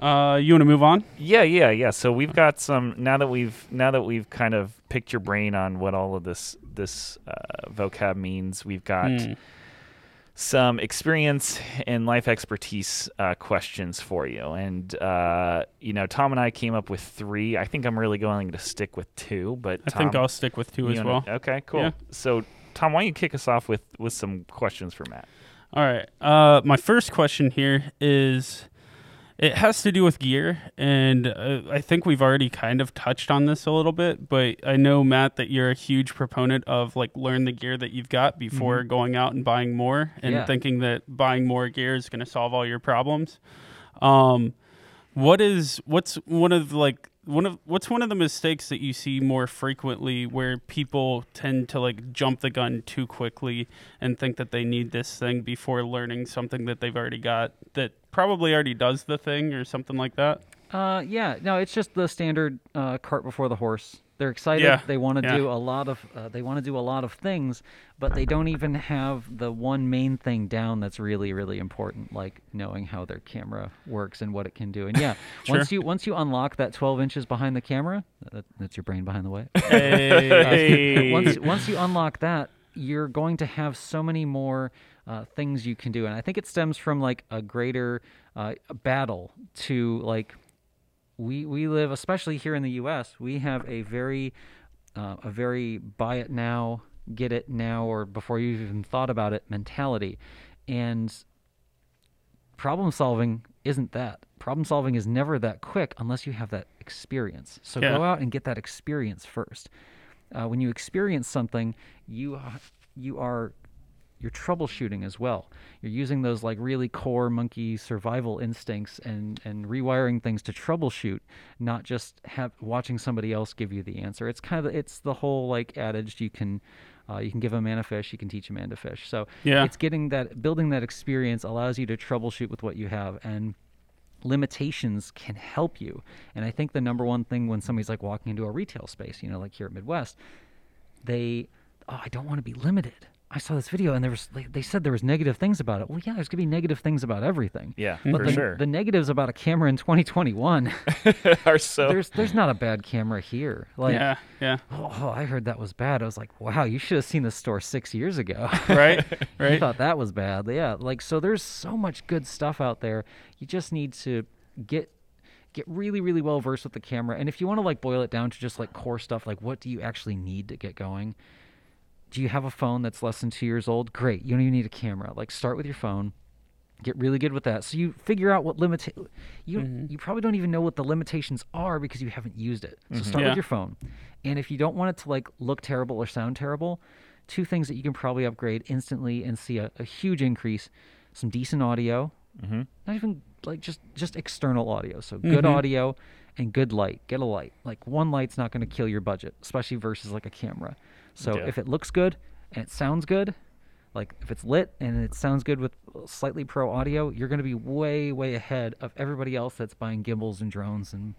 Uh, you want to move on? Yeah, yeah, yeah. So we've got some now that we've now that we've kind of picked your brain on what all of this this uh, vocab means. We've got Hmm. some experience and life expertise uh, questions for you, and uh, you know, Tom and I came up with three. I think I'm really going to stick with two, but I Tom, think I'll stick with two as wanna- well. Okay, cool. Yeah. So Tom, why don't you kick us off with with some questions for Matt? All right. Uh, my first question here is it has to do with gear. And uh, I think we've already kind of touched on this a little bit, but I know, Matt, that you're a huge proponent of like learn the gear that you've got before going out and buying more and Yeah. thinking that buying more gear is going to solve all your problems. Um, what is what's one of like one of what's one of the mistakes that you see more frequently where people tend to like jump the gun too quickly and think that they need this thing before learning something that they've already got that probably already does the thing or something like that Uh, yeah, no, it's just the standard uh, cart before the horse. They're excited. Yeah, They want to yeah. do a lot of. Uh, they want to do a lot of things, but they don't even have the one main thing down that's really, really important, like knowing how their camera works and what it can do. And yeah, (laughs) once you once you unlock that 12 inches behind the camera, that, that's your brain behind the way. (laughs) hey. (laughs) once once you unlock that, you're going to have so many more uh, things you can do, and I think it stems from like a greater uh, battle to like we we live, especially here in the U.S. We have a very uh, a very buy it now, get it now, or before you've even thought about it mentality, and problem solving isn't that. Problem solving is never that quick unless you have that experience. So Yeah. go out and get that experience first. Uh, when you experience something, you you are you're troubleshooting as well. You're using those like really core monkey survival instincts and and rewiring things to troubleshoot, not just have watching somebody else give you the answer. It's kind of it's the whole like adage you can uh, you can give a man a fish, you can teach a man to fish. So Yeah. it's getting that building that experience allows you to troubleshoot with what you have and limitations can help you. And I think the number one thing when somebody's like walking into a retail space, you know, like here at Midwest, they, oh, I don't want to be limited. I saw this video and there was they, they said there was negative things about it. Well, yeah, there's gonna be negative things about everything. Yeah, but for the, sure. the negatives about a camera in 2021, (laughs) (laughs) Are so there's there's not a bad camera here. Like, yeah yeah oh, I heard that was bad. I was like, wow, you should have seen this store six years ago. (laughs) right I right thought that was bad. Yeah, like so there's so much good stuff out there. You just need to get get really really well versed with the camera. And if you want to like boil it down to just like core stuff, like what do you actually need to get going? Do you have a phone that's less than 2 years old? Great. You don't even need a camera. Like start with your phone. Get really good with that. So you figure out what limit you mm-hmm. you probably don't even know what the limitations are because you haven't used it. So mm-hmm. start Yeah. with your phone. And if you don't want it to like look terrible or sound terrible, two things that you can probably upgrade instantly and see a, a huge increase: some decent audio, Mhm. not even like just just external audio. So good mm-hmm. audio and good light. Get a light. Like one light's not going to kill your budget, especially versus like a camera. So Yeah. if it looks good and it sounds good, like if it's lit and it sounds good with slightly pro audio, you're going to be way way ahead of everybody else that's buying gimbals and drones and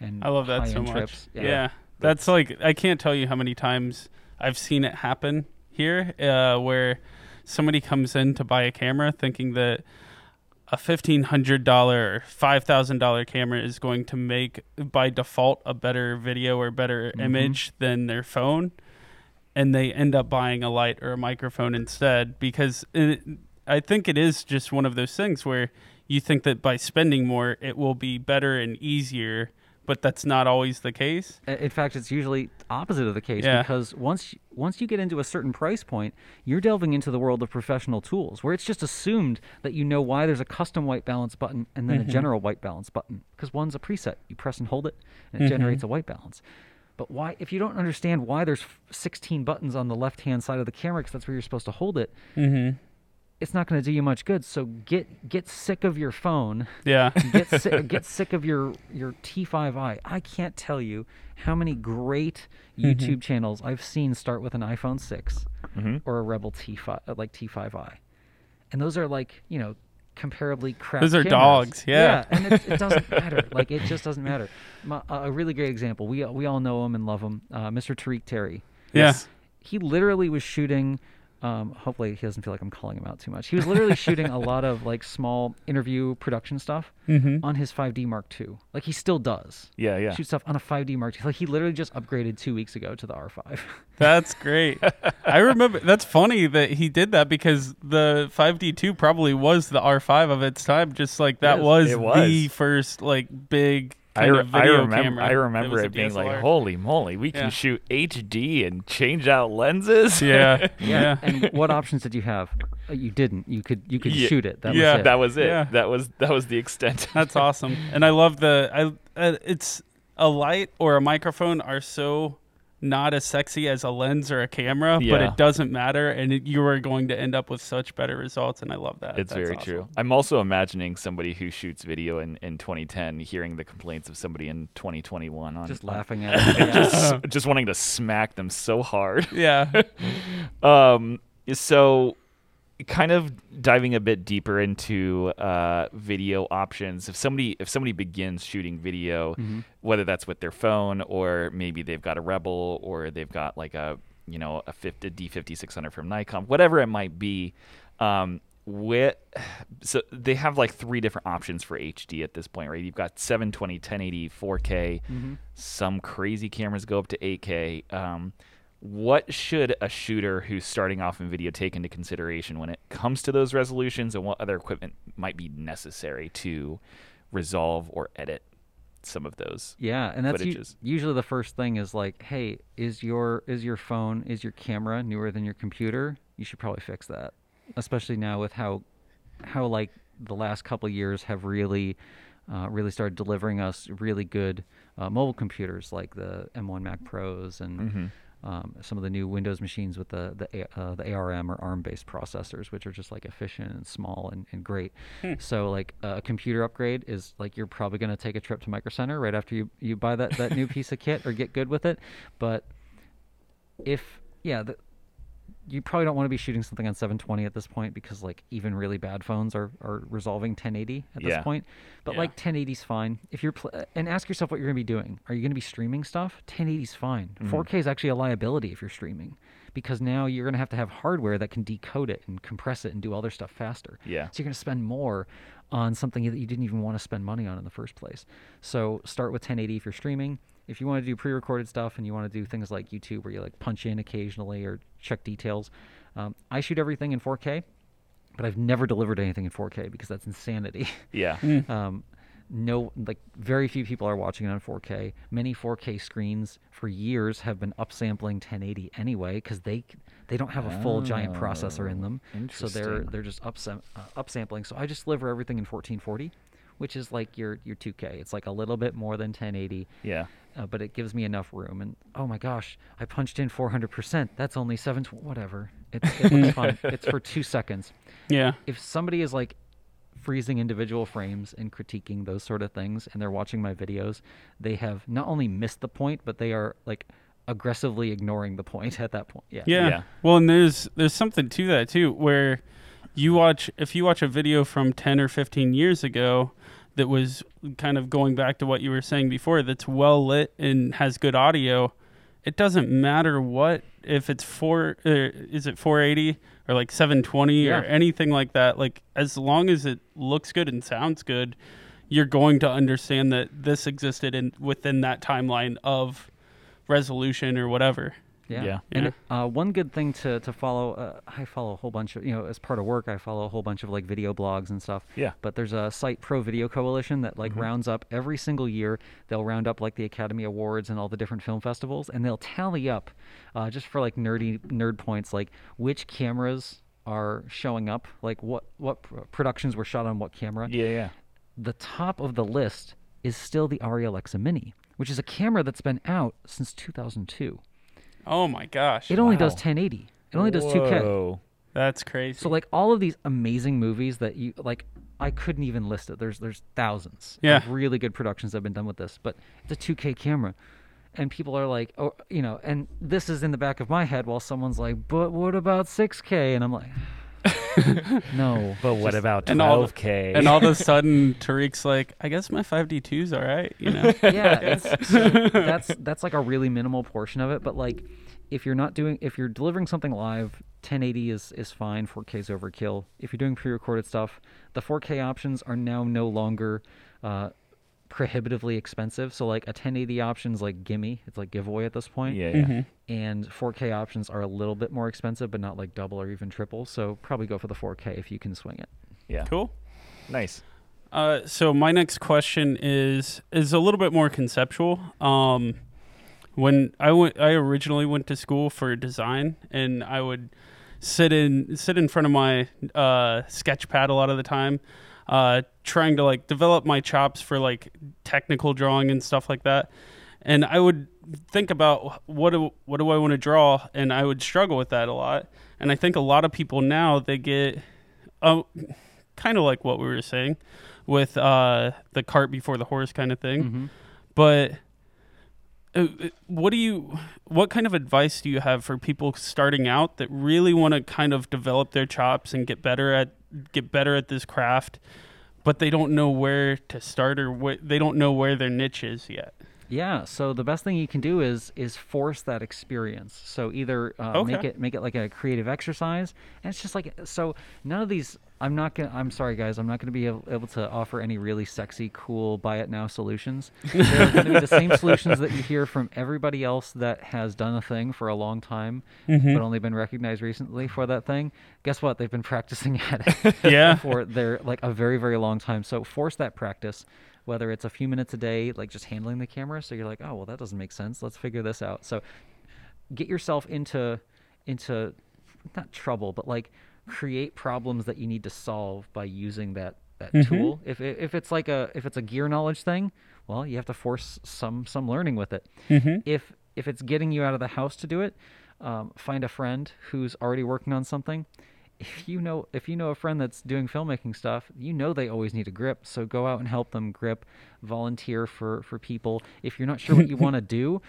and i love that so much trips. yeah, that's like i can't tell you how many times i've seen it happen here uh, where somebody comes in to buy a camera thinking that a fifteen hundred dollar or five thousand dollar camera is going to make by default a better video or better Mm-hmm. image than their phone, and they end up buying a light or a microphone instead because it, I think it is just one of those things where you think that by spending more it will be better and easier, but that's not always the case. In fact, it's usually opposite of the case Yeah. because once once you get into a certain price point, you're delving into the world of professional tools, where it's just assumed that you know why there's a custom white balance button and then a mm-hmm. general white balance button because one's a preset. You press and hold it, and it mm-hmm. generates a white balance. But why, if you don't understand why there's 16 buttons on the left-hand side of the camera, because that's where you're supposed to hold it, Mm-hmm. it's not going to do you much good. So get get sick of your phone Yeah. (laughs) get sick, (laughs) get sick of your your T5i. I can't tell you how many great Mm-hmm. YouTube channels I've seen start with an iPhone 6 Mm-hmm. or a Rebel T5 uh, like T5i, and those are like you know comparably crap. Those are cameras. dogs, yeah. Yeah, and it, it doesn't (laughs) matter. Like it just doesn't matter. My, a really great example. We we all know him and love him. Uh, Mr. Tariq Terry. Yeah. He literally was shooting. Um, hopefully he doesn't feel like I'm calling him out too much. He was literally shooting a lot of like small interview production stuff Mm-hmm. on his 5D Mark II. Like he still does. Yeah, yeah. Shoot stuff on a 5D Mark II. Like he literally just upgraded two weeks ago to the R5. (laughs) That's great. I remember. That's funny that he did that because the 5D2 probably was the R5 of its time. Just like that Yes, was, it was. the first like big I, kind re- of I remember, camera. I remember was it being like, holy moly, we can Yeah. shoot HD and change out lenses. (laughs) Yeah, yeah. And what options did you have? Uh, You didn't. You could you could Yeah. shoot it. That Yeah. was it. that was it. Yeah. That was that was the extent. That's awesome, and I love the I. Uh, it's a light or a microphone are so not as sexy as a lens or a camera, but it doesn't matter, and it, you are going to end up with such better results, and I love that. It's That's very awesome. true. I'm also imagining somebody who shoots video in, in 2010 hearing the complaints of somebody in 2021 on just laughing at (laughs) it. Yeah. just just wanting to smack them so hard. Yeah, (laughs) Um, so kind of diving a bit deeper into uh, video options. If somebody if somebody begins shooting video, whether that's with their phone or maybe they've got a Rebel or they've got like a you know a 50 D5600 from Nikon, whatever it might be. Um, with so they have like three different options for HD at this point, right? You've got 720, 1080, 4K. Some crazy cameras go up to 8K. Um, what should a shooter who's starting off in video take into consideration when it comes to those resolutions and what other equipment might be necessary to resolve or edit some of those Yeah, and that's u- usually the first thing is like, hey, is your is your phone is your camera newer than your computer? You should probably fix that, especially now with how how like the last couple of years have really uh, really started delivering us really good uh, mobile computers like the M1 Mac Pros and. Mm-hmm. Um, some of the new Windows machines with the the, A- uh, the ARM or ARM-based processors, which are just like efficient and small and, and great. So like a computer upgrade is like you're probably going to take a trip to Micro Center right after you, you buy that, that new (laughs) piece of kit or get good with it. But if yeah, the, you probably don't want to be shooting something on 720 at this point because like even really bad phones are, are resolving 1080 at this Yeah. point. But Yeah. like 1080 is fine. If you're pl- uh, and ask yourself what you're going to be doing. Are you going to be streaming stuff? 1080 is fine. Mm-hmm. 4K is actually a liability if you're streaming because now you're going to have to have hardware that can decode it and compress it and do all their stuff faster. Yeah. So you're going to spend more on something that you didn't even want to spend money on in the first place. So start with 1080 if you're streaming. If you want to do pre-recorded stuff and you want to do things like YouTube where you like punch in occasionally or check details, um, I shoot everything in 4K, but I've never delivered anything in 4K because that's insanity. (laughs) yeah um, no, like very few people are watching it on 4K. Many 4K screens for years have been upsampling 1080 anyway because they they don't have a full giant processor in them, so they're they're just upsam- uh, upsampling. So I just deliver everything in 1440, which is like your your 2K. It's like a little bit more than 1080 yeah uh, but it gives me enough room. And oh my gosh, I punched in 400%. That's only seven. Whatever. It's, it looks (laughs) fun. It's for two seconds. yeah, If somebody is like freezing individual frames and critiquing those sort of things, and they're watching my videos, they have not only missed the point, but they are like aggressively ignoring the point (laughs) at that point. Yeah. yeah. Yeah. Well, and there's there's something to that too, where you watch if you watch a video from 10 or 15 years ago that was kind of going back to what you were saying before that's well lit and has good audio it doesn't matter what if it's four uh, is it 480 or like 720 Yeah. or anything like that like as long as it looks good and sounds good you're going to understand that this existed in within that timeline of resolution or whatever Yeah. Yeah. And uh, one good thing to, to follow, uh, I follow a whole bunch of, you know, as part of work, I follow a whole bunch of like video blogs and stuff. Yeah. But there's a site Pro Video Coalition that like rounds up every single year. They'll round up like the Academy Awards and all the different film festivals, and they'll tally up, uh, just for like nerdy nerd points, like which cameras are showing up, like what what pr- productions were shot on what camera yeah yeah the top of the list is still the Arri Alexa Mini, which is a camera that's been out since 2002. Oh my gosh It only does 1080. It only does 2K. Whoa. that's crazy So like all of these amazing movies that you like I couldn't even list it. There's there's thousands Yeah. of really good productions that have been done with this, but it's a 2K camera. And people are like, "Oh, you know," and this is in the back of my head while someone's like, "But what about 6K?" and I'm like, (laughs) "No." But what about and all 12k? and all of a sudden (laughs) Tariq's like, I guess my 5D2's all right, you know. (laughs) yeah, it's, so that's that's like a really minimal portion of it. But like, if you're not doing, if you're delivering something live, 1080 is is fine. 4K is overkill. If you're doing pre-recorded stuff, the 4K options are now no longer uh, prohibitively expensive. So like a 1080 option's like gimme, it's like giveaway at this point. yeah, yeah. And 4K options are a little bit more expensive, but not like double or even triple. So probably go for the 4K if you can swing it. yeah. Cool. Nice. Uh, so my next question is is a little bit more conceptual. Um, when I went, I originally went to school for design, and I would sit in sit in front of my uh, sketch pad a lot of the time, uh, trying to like develop my chops for like technical drawing and stuff like that. And I would think about what do what do I want to draw, and I would struggle with that a lot. And I think a lot of people now they get, oh, kind of like what we were saying, with uh, the cart before the horse kind of thing. Mm-hmm. But uh, uh, what do you what kind of advice do you have for people starting out that really want to kind of develop their chops and get better at get better at this craft, but they don't know where to start or wh- they don't know where their niche is yet? Yeah, so the best thing you can do is is force that experience. So either uh, make it make it like a creative exercise, and it's just like so. None of these. I'm not gonna. I'm sorry, guys. I'm not gonna be able, able to offer any really sexy, cool buy it now solutions. (laughs) They're gonna be the same solutions that you hear from everybody else that has done a thing for a long time, Mm-hmm. but only been recognized recently for that thing. Guess what? They've been practicing at it (laughs) Yeah. (laughs) for their like a very very long time. So force that practice, whether it's a few minutes a day, like just handling the camera. So you're like, oh well, that doesn't make sense. Let's figure this out. So get yourself into into not trouble, but like create problems that you need to solve by using that that tool. If if it's like a if it's a gear knowledge thing, well, you have to force some some learning with it. If if it's getting you out of the house to do it, um, find a friend who's already working on something. If you know if you know a friend that's doing filmmaking stuff, you know they always need a grip. So go out and help them grip. Volunteer for for people. If you're not sure what you (laughs) want to do,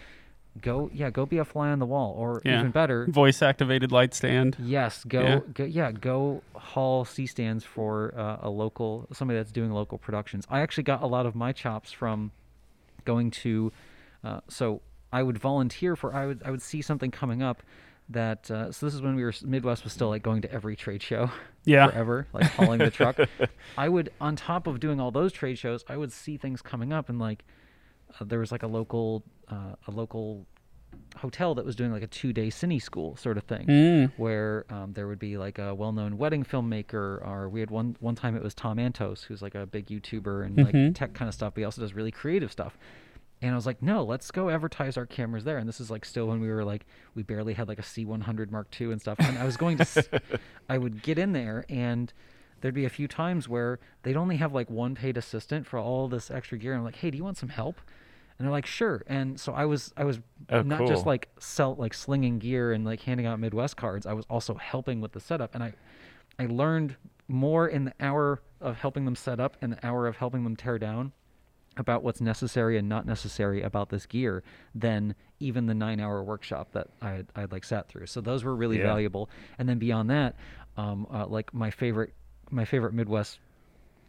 go yeah go be a fly on the wall, or Yeah. even better, Voice activated light stand. Yes, go, Yeah. go yeah, go haul C stands for uh, a local somebody that's doing local productions. I actually got a lot of my chops from going to uh, so I would volunteer for I would I would see something coming up that uh, so this is when we were Midwest was still like going to every trade show Yeah. forever like hauling the truck. (laughs) I would on top of doing all those trade shows, I would see things coming up and like uh, there was like a local uh, a local hotel that was doing like a two day cine school sort of thing Mm. where um, there would be like a well known wedding filmmaker or we had one one time it was Tom Antos who's like a big YouTuber and Mhm. like tech kind of stuff but he also does really creative stuff and I was like no let's go advertise our cameras there and this is like still when we were like we barely had like a C100 Mark II and stuff and I was going to s- (laughs) I would get in there and there'd be a few times where they'd only have like one paid assistant for all this extra gear. I'm like, hey, do you want some help? And they're like, sure. And so I was, I was Oh, not just like sell, like slinging gear and like handing out Midwest cards. I was also helping with the setup, and I, I learned more in the hour of helping them set up and the hour of helping them tear down about what's necessary and not necessary about this gear than even the nine hour workshop that I had, I like sat through. So those were really Yeah. valuable. And then beyond that, um, uh, like my favorite, my favorite Midwest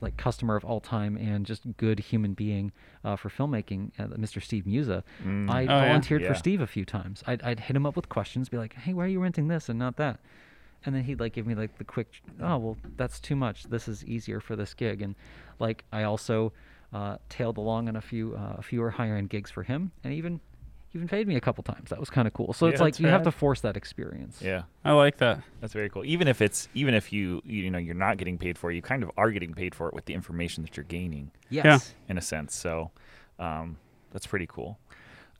like customer of all time and just good human being uh, for filmmaking, uh, Mr. Steve Musa. Mm. I Oh, volunteered Yeah. for Steve a few times. I'd, I'd hit him up with questions, be like, "Hey, why are you renting this and not that?" And then he'd like give me like the quick, "Oh, well, that's too much. This is easier for this gig." And like I also uh, tailed along on a few uh, a fewer higher end gigs for him, and even even paid me a couple times. That was kind of cool. So Yeah, it's like that's you have to force that experience. Yeah. I like that. That's very cool. Even if it's even if you you know you're not getting paid for it, you kind of are getting paid for it with the information that you're gaining Yes. in a sense. So um, that's pretty cool.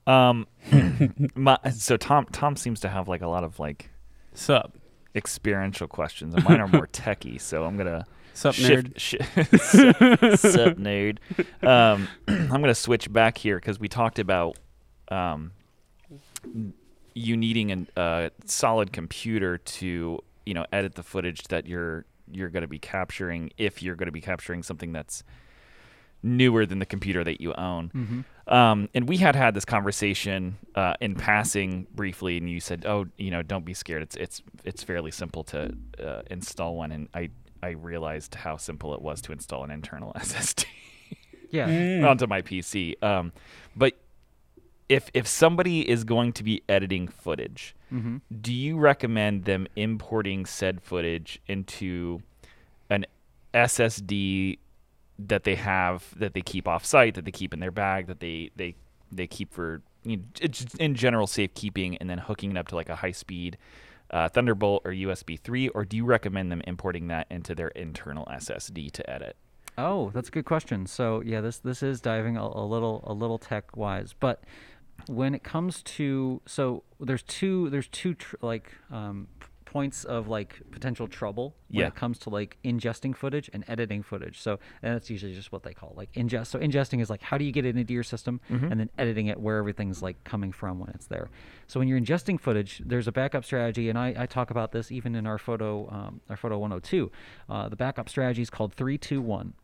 Um, (coughs) my, so Tom Tom seems to have like a lot of like Sup. experiential questions, and mine are more techie. So I'm gonna Sup, nerd. shift. (laughs) Shi- sup, sup, nerd. (laughs) Um, (coughs) I'm gonna switch back here because we talked about um, you needing a uh, solid computer to you know edit the footage that you're you're going to be capturing if you're going to be capturing something that's newer than the computer that you own. Mm-hmm. Um, and we had had this conversation uh, in passing briefly, and you said, "Oh, you know, don't be scared. It's it's it's fairly simple to uh, install one." And I I realized how simple it was to install an internal (laughs) SSD Yeah. Mm. onto my PC. Um, but if if somebody is going to be editing footage, Mm-hmm. do you recommend them importing said footage into an SSD that they have that they keep off site, that they keep in their bag, that they they they keep for you know, in general safekeeping, and then hooking it up to like a high speed uh, Thunderbolt or USB 3, or do you recommend them importing that into their internal SSD to edit? Oh, that's a good question. So yeah, this this is diving a, a little a little tech wise, but when it comes to so there's two there's two tr- like um, points of like potential trouble when Yeah. it comes to like ingesting footage and editing footage. So and that's usually just what they call like ingest. So ingesting is like how do you get it into your system, and then editing it where everything's like coming from when it's there. So when you're ingesting footage, there's a backup strategy, and I, I talk about this even in our photo um, our photo 102. Uh, the backup strategy is called three two one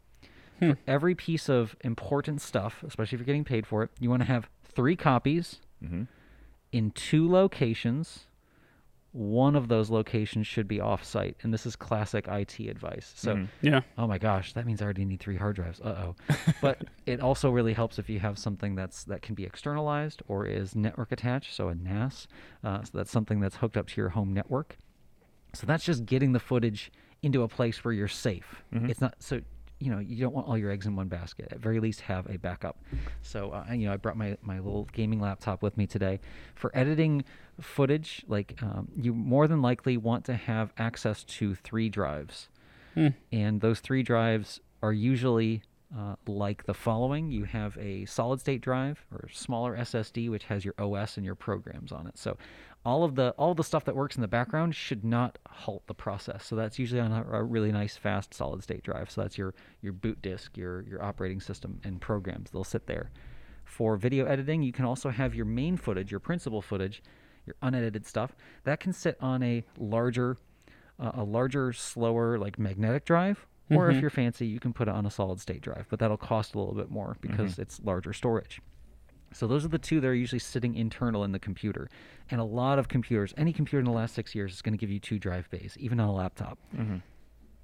for every piece of important stuff, especially if you're getting paid for it, you want to have three copies in two locations. One of those locations should be off-site, and this is classic IT advice. So, Yeah. oh my gosh, that means I already need three hard drives. Uh oh. (laughs) but it also really helps if you have something that's that can be externalized or is network attached, so a NAS. Uh, so that's something that's hooked up to your home network. So that's just getting the footage into a place where you're safe. It's not so you know you don't want all your eggs in one basket. At very least, have a backup. So uh, you know I brought my my little gaming laptop with me today for editing footage. Like um, you more than likely want to have access to three drives, and those three drives are usually uh, like the following you have a solid state drive or smaller ssd which has your os and your programs on it so all of the all the stuff that works in the background should not halt the process. So that's usually on a, a really nice fast solid state drive. So that's your your boot disk your your operating system and programs. They'll sit there. For video editing you can also have your main footage your principal footage your unedited stuff. That can sit on a larger uh, a larger, slower, like magnetic drive, or if you're fancy, you can put it on a solid state drive, but that'll cost a little bit more because it's larger storage. So those are the two that are usually sitting internal in the computer. And a lot of computers, any computer in the last six years is going to give you two drive bays, even on a laptop.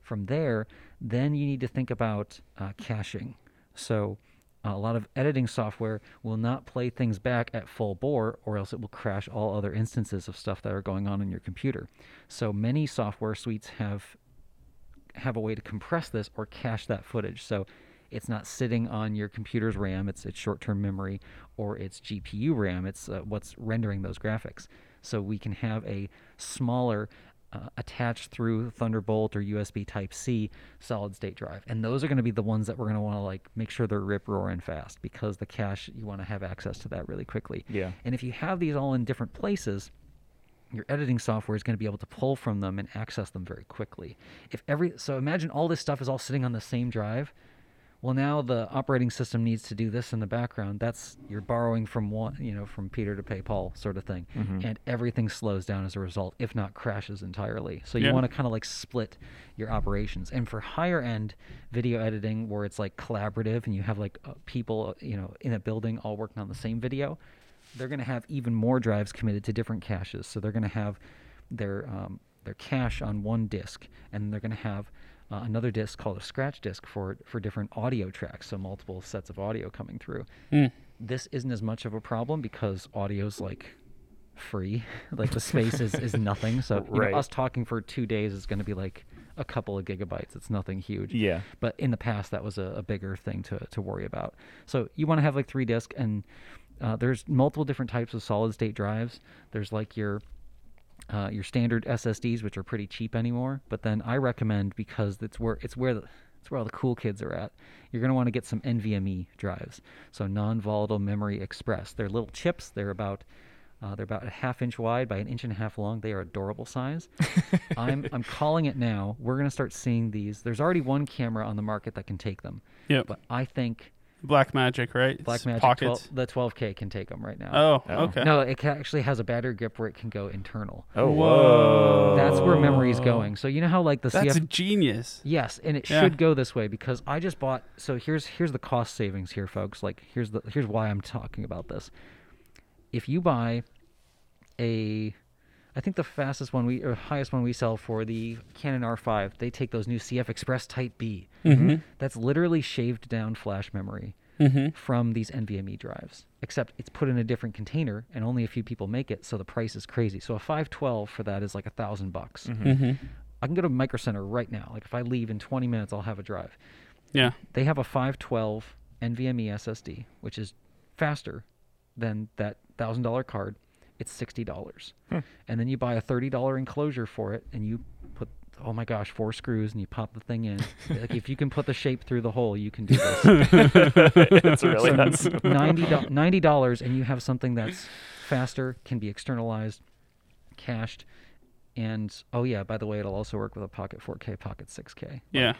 From there, then you need to think about uh, caching. So uh, a lot of editing software will not play things back at full bore, or else it will crash all other instances of stuff that are going on in your computer. So many software suites have have a way to compress this or cache that footage. So it's not sitting on your computer's RAM, it's its short-term memory or its GPU RAM. It's uh, what's rendering those graphics. So we can have a smaller uh, attached through Thunderbolt or USB Type C solid state drive. And those are going to be the ones that we're going to want to like make sure they're rip roaring fast because the cache you want to have access to that really quickly. Yeah. And if you have these all in different places, your editing software is going to be able to pull from them and access them very quickly. If every so imagine all this stuff is all sitting on the same drive. Well, now the operating system needs to do this in the background. That's you're borrowing from one, you know, from Peter to pay Paul sort of thing, and everything slows down as a result, if not crashes entirely. So you Yeah. want to kind of like split your operations. And for higher end video editing, where it's like collaborative and you have like uh, people, uh, you know, in a building all working on the same video, they're going to have even more drives committed to different caches. So they're going to have their um, their cache on one disk, and they're going to have uh, another disk called a scratch disk for for different audio tracks. So multiple sets of audio coming through. This isn't as much of a problem because audio's like free. (laughs) like the space is, is nothing. So you know, us talking for two days is going to be like a couple of gigabytes. It's nothing huge. Yeah. But in the past, that was a, a bigger thing to, to worry about. So you want to have like three disk, and uh, there's multiple different types of solid state drives. There's like your uh, your standard SSDs, which are pretty cheap anymore. But then I recommend because it's where it's where the it's where all the cool kids are at. You're going to want to get some NVMe drives, so non-volatile memory express. They're little chips. They're about uh, they're about a half inch wide by an inch and a half long. They are adorable size. (laughs) I'm I'm calling it now. We're going to start seeing these. There's already one camera on the market that can take them, Yeah. but I think Blackmagic, right? It's Blackmagic pockets. 12, the 12K can take them right now. Oh, Oh. okay. No, it actually has a battery grip where it can go internal. Oh, Whoa. That's where memory's going. So you know how like the That's CF a genius. Yes, and it Yeah. should go this way because I just bought. So here's here's the cost savings here, folks. Like here's the here's why I'm talking about this. If you buy a, I think the fastest one we or highest one we sell for the Canon R5, they take those new CFexpress Type B. Mm-hmm. That's literally shaved down flash memory from these NVMe drives. Except it's put in a different container, and only a few people make it, so the price is crazy. So a 512 for that is like a thousand bucks. Mm-hmm. I can go to Micro Center right now. Like if I leave in 20 minutes, I'll have a drive. Yeah. They have a 512 NVMe SSD, which is faster than that thousand dollar card. It's sixty dollars, hmm. and then you buy a thirty dollar enclosure for it, and you put oh my gosh, four screws and you pop the thing in. (laughs) like if you can put the shape through the hole, you can do this. (laughs) it's really that's (laughs) 90 dollars and you have something that's faster, can be externalized, cached, and oh yeah, by the way, it'll also work with a Pocket 4K, Pocket 6K. Yeah.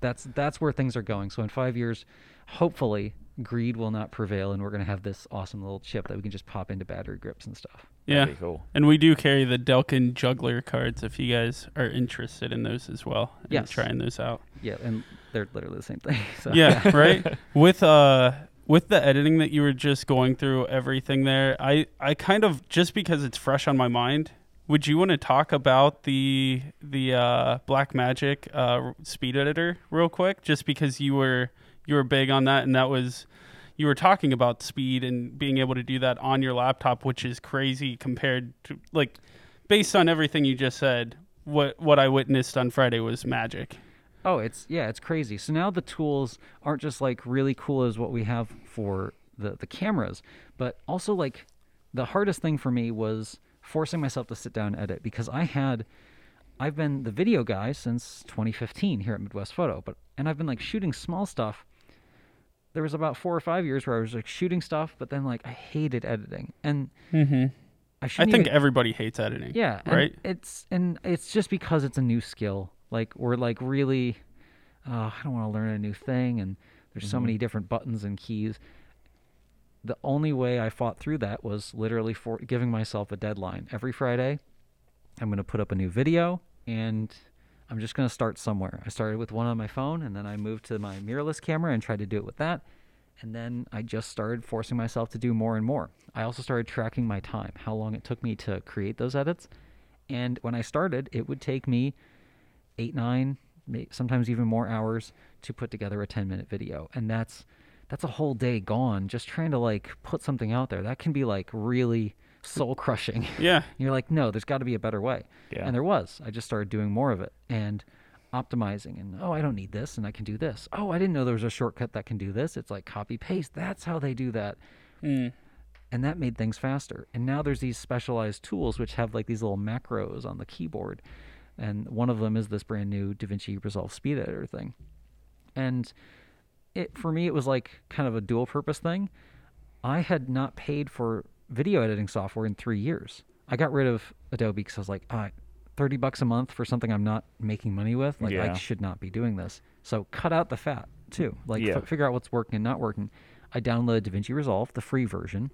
That's that's where things are going. So in five years, hopefully, greed will not prevail, and we're gonna have this awesome little chip that we can just pop into battery grips and stuff. Yeah. That'd be cool. And we do carry the Delkin juggler cards if you guys are interested in those as well. And Yes. Trying those out. Yeah, and they're literally the same thing. (laughs) So yeah, (laughs) right. With uh with the editing that you were just going through everything there, I I kind of just because it's fresh on my mind, would you want to talk about the the uh Blackmagic uh speed editor real quick just because you were you were big on that and that was you were talking about speed and being able to do that on your laptop which is crazy compared to like based on everything you just said what what I witnessed on Friday was magic. Oh, it's yeah, it's crazy. So now the tools aren't just like really cool as what we have for the the cameras, but also like the hardest thing for me was forcing myself to sit down and edit because I had I've been the video guy since 2015 here at Midwest Photo, but and I've been like shooting small stuff. There was about 4 or 5 years where I was like shooting stuff, but then like I hated editing. And Mhm. I I think even- everybody hates editing. yeah, Right? It's and it's just because it's a new skill. Like we're like really, uh, I don't want to learn a new thing, and there's so many different buttons and keys. The only way I fought through that was literally for giving myself a deadline. Every Friday, I'm going to put up a new video, and I'm just going to start somewhere. I started with one on my phone, and then I moved to my mirrorless camera and tried to do it with that. And then I just started forcing myself to do more and more. I also started tracking my time, how long it took me to create those edits. And when I started, it would take me eight, nine, sometimes even more hours to put together a 10 minute video. And that's that's a whole day gone just trying to like put something out there. That can be like really soul crushing. (laughs) Yeah. You're like, no, there's got to be a better way. Yeah. And there was. I just started doing more of it and optimizing. And oh, I don't need this, and I can do this. Oh, I didn't know there was a shortcut that can do this. It's like copy paste. That's how they do that. Mm. And that made things faster. And now there's these specialized tools which have like these little macros on the keyboard. And one of them is this brand new DaVinci Resolve Speed Editor thing. And it for me it was like kind of a dual purpose thing. I had not paid for video editing software in three years. I got rid of Adobe because I was like, ah, thirty bucks a month for something I'm not making money with. Like Yeah. I should not be doing this. So cut out the fat too. Like Yeah. f- figure out what's working and not working. I downloaded DaVinci Resolve, the free version,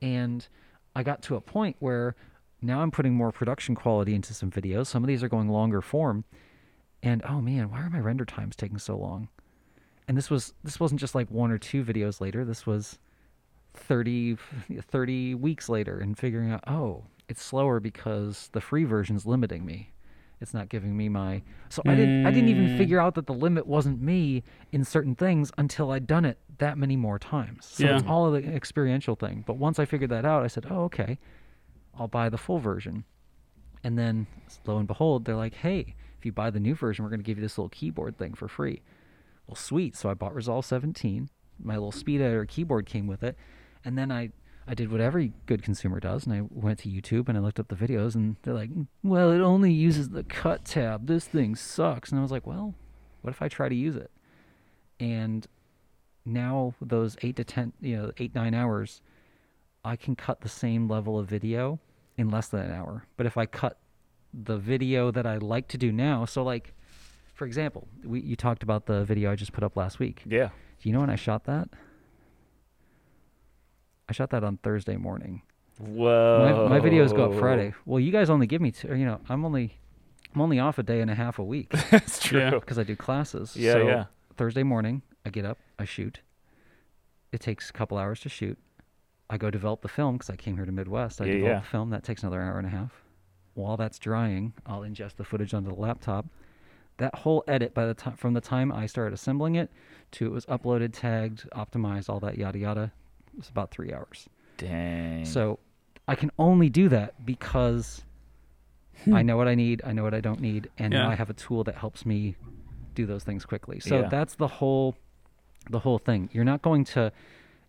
and I got to a point where now I'm putting more production quality into some videos. Some of these are going longer form, and oh man, why are my render times taking so long? And this was this wasn't just like one or two videos later. This was 30, 30 weeks later, and figuring out oh, it's slower because the free version's limiting me. It's not giving me my so I didn't I didn't even Mm. figure out that the limit wasn't me in certain things until I'd done it that many more times. So it's Yeah. all the experiential thing. But once I figured that out, I said, "Oh, okay. I'll buy the full version." And then lo and behold, they're like, "Hey, if you buy the new version, we're going to give you this little keyboard thing for free." Well, sweet. So I bought Resolve 17. My little speed editor keyboard came with it, and then I I did what every good consumer does, and I went to YouTube and I looked up the videos, and they're like, "Well, it only uses the cut tab. This thing sucks." And I was like, "Well, what if I try to use it?" And now those eight to ten, you know, eight nine hours, I can cut the same level of video in less than an hour. But if I cut the video that I like to do now, so like, for example, we you talked about the video I just put up last week. Yeah. Do you know when I shot that? I shot that on Thursday morning. Whoa. My, my videos go up Friday. Well, you guys only give me two. You know, I'm only I'm only off a day and a half a week (laughs) That's true. Yeah. because I do classes. Yeah, so yeah. Thursday morning, I get up, I shoot. It takes a couple hours to shoot. I go develop the film because I came here to Midwest. I Yeah, develop yeah. the film. That takes another hour and a half. While that's drying, I'll ingest the footage onto the laptop. That whole edit, by the time from the time I started assembling it to it was uploaded, tagged, optimized, all that yada yada, was about three hours. Dang. So I can only do that because hmm. I know what I need, I know what I don't need, and now I have a tool that helps me do those things quickly. So Yeah. that's the whole the whole thing. You're not going to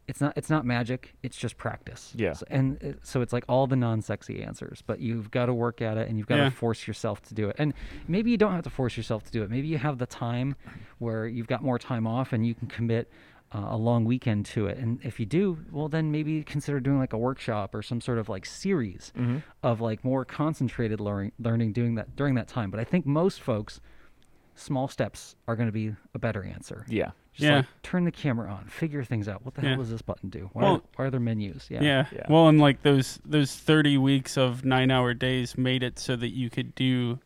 it's not it's not magic it's just practice. Yeah. So- and it, so it's like all the non-sexy answers but you've got to work at it and you've got Yeah. to force yourself to do it. And maybe you don't have to force yourself to do it. Maybe you have the time where you've got more time off and you can commit uh, a long weekend to it. And if you do well then maybe consider doing like a workshop or some sort of like series of like more concentrated learning learning doing that during that time. But i think most folks small steps are going to be a better answer Yeah. just Yeah. like turn the camera on, figure things out. What the Yeah. hell does this button do? Why, Well- are, why are there menus? Yeah. Yeah. Yeah. Well, and like those those 30 weeks of 9-hour days made it so that you could do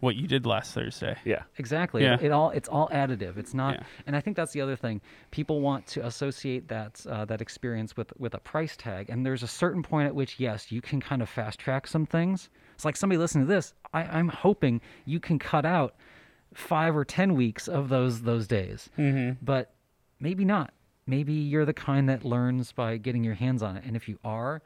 what you did last Thursday. Yeah. Exactly. Yeah. It, it all it's all additive. It's not Yeah. and I think that's the other thing. People want to associate that uh, that experience with with a price tag and there's a certain point at which yes, you can kind of fast track some things. It's like somebody listening to this, I, I'm hoping you can cut out five or ten weeks of those those days. Mm-hmm. But maybe not. Maybe you're the kind that learns by getting your hands on it. And if you are,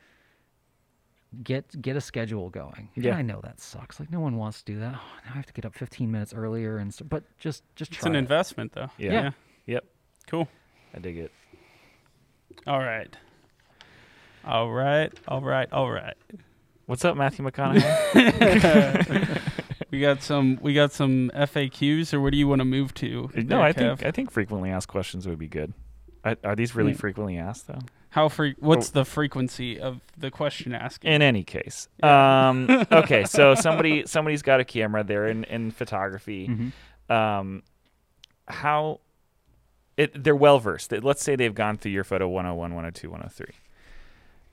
get get a schedule going. And Yeah. I know that sucks. Like no one wants to do that. Oh, now I have to get up 15 minutes earlier and st- but just just It's an it. investment though. Yeah. Yeah. Yep. Cool. I dig it. All right. All right. All right. All right. What's up, Matthew (laughs) McConaughey? (laughs) We got some we got some FAQs or what do you want to move to? no, there, I think I think frequently asked questions would be good. I, are these really Mm. frequently asked though? How fre- what's Oh. the frequency of the question asking? In any case, um, okay. So (laughs) somebody somebody's got a camera. They're in in photography. Mhm. Um, how it they're well versed. Let's say they've gone through your photo 101, 102, 103.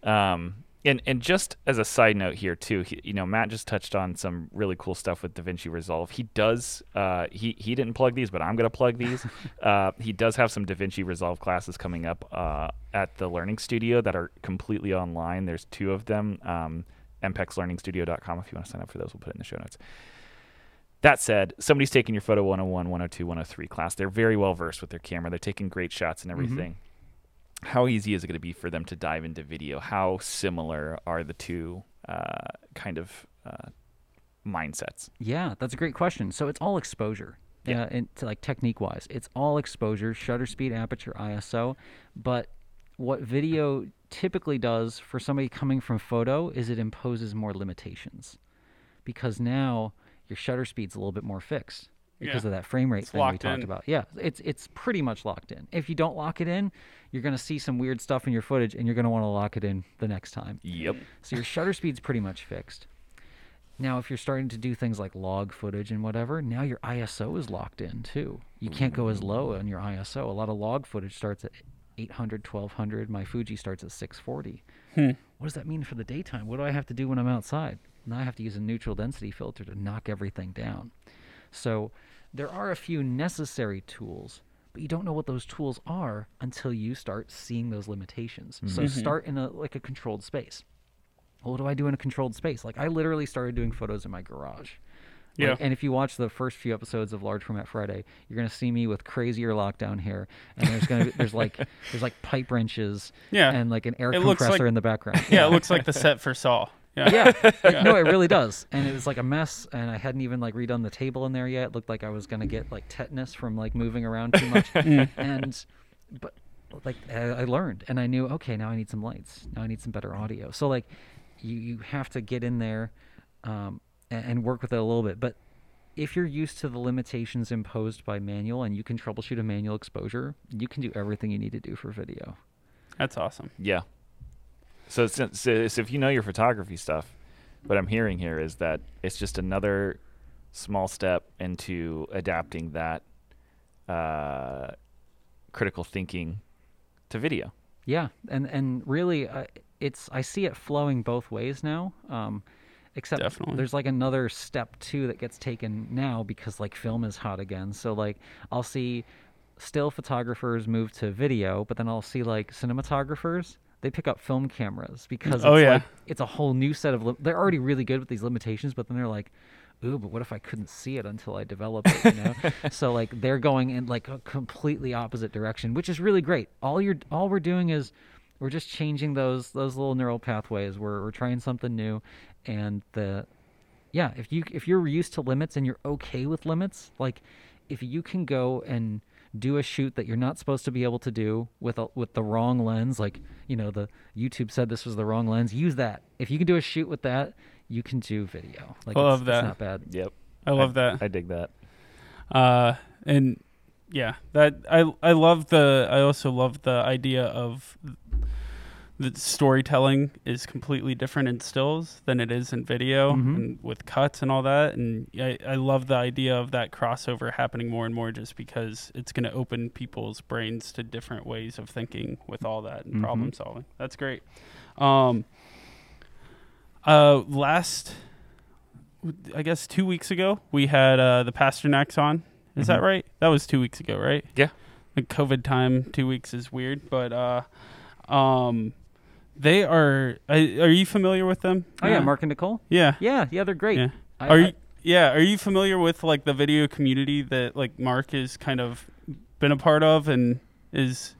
Um, and and just as a side note here too, he, you know, Matt just touched on some really cool stuff with DaVinci Resolve. He does. Uh, he he didn't plug these, but I'm gonna plug these. (laughs) uh, he does have some DaVinci Resolve classes coming up uh, at the Learning Studio that are completely online. There's two of them. Um, mpexlearningstudio.com if you want to sign up for those. We'll put it in the show notes. That said, somebody's taking your photo 101, 102, 103 class. They're very well versed with their camera. They're taking great shots and everything. How easy is it going to be for them to dive into video? How similar are the two uh, kind of uh, mindsets? Yeah, that's a great question. So it's all exposure. Yeah. Yeah, and to like technique wise, it's all exposure, shutter speed, aperture, ISO. But what video typically does for somebody coming from photo is it imposes more limitations because now your shutter speed's a little bit more fixed because Yeah. of that frame rate It's thing we talked in. about. Yeah, it's it's pretty much locked in. If you don't lock it in, you're going to see some weird stuff in your footage and you're going to want to lock it in the next time. Yep. So your shutter speed's pretty much fixed. Now, if you're starting to do things like log footage and whatever, now your ISO is locked in too. You can't go as mm. low on your ISO. A lot of log footage starts at 800, 1200. My Fuji starts at 640. Hmm. What does that mean for the daytime? What do I have to do when I'm outside? Now I have to use a neutral density filter to knock everything down. So there are a few necessary tools, but you don't know what those tools are until you start seeing those limitations. So mm-hmm. start in a like a controlled space. Well, what do I do in a controlled space? Like I literally started doing photos in my garage. Like, Yeah. and if you watch the first few episodes of Large Format Friday, you're gonna see me with crazier lockdown hair, and there's gonna be, there's like there's like pipe wrenches, (laughs) Yeah. and like an air It compressor like- in the background. (laughs) yeah, it looks like the (laughs) set for Saw. Yeah. (laughs) yeah, no, it really does, and it was like a mess, and I hadn't even like redone the table in there yet. It looked like I was gonna get like tetanus from like moving around too much, (laughs) and but like I, I learned, and I knew okay, now I need some lights, now I need some better audio. So like, you you have to get in there, um, and, and work with it a little bit, but. If you're used to the limitations imposed by manual and you can troubleshoot a manual exposure, you can do everything you need to do for video. That's awesome. Yeah. So, since, so, so if you know your photography stuff, what I'm hearing here is that it's just another small step into adapting that uh, critical thinking to video. Yeah, and and really, uh, it's I see it flowing both ways now. Um, except Definitely. there's like another step too that gets taken now because like film is hot again. So like I'll see still photographers move to video, but then I'll see like cinematographers they pick up film cameras because oh, it's Oh, yeah. like it's a whole new set of lim- they're already really good with these limitations, but then they're like. Ooh, but what if I couldn't see it until I develop it? You know, (laughs) so like they're going in like a completely opposite direction, which is really great. All you're all we're doing is we're just changing those those little neural pathways. We're we're trying something new, and the yeah, if you if you're used to limits and you're okay with limits, like if you can go and do a shoot that you're not supposed to be able to do with a, with the wrong lens. Like you know, the YouTube said this was the wrong lens. Use that. If you can do a shoot with that, you can do video. Like I it's, love it's that. not bad. Yep. I love that. I dig that. uh and yeah that i i love the i also love the idea of the storytelling is completely different in stills than it is in video Mhm. and with cuts and all that and I, I love the idea of that crossover happening more and more just because it's going to open people's brains to different ways of thinking with all that and Mhm. problem solving that's great um uh last I guess two weeks ago we had uh, the Pasternaks on. Is that Mhm. right? That was two weeks ago, right? Yeah. The COVID time, two weeks is weird, but uh, um, they are. Are are you familiar with them? Oh yeah, Uh, Mark and Nicole. Yeah. Yeah, yeah, they're great. Yeah. I- Are I- you? Yeah. Are you familiar with like the video community that like Mark has kind of been a part of and is?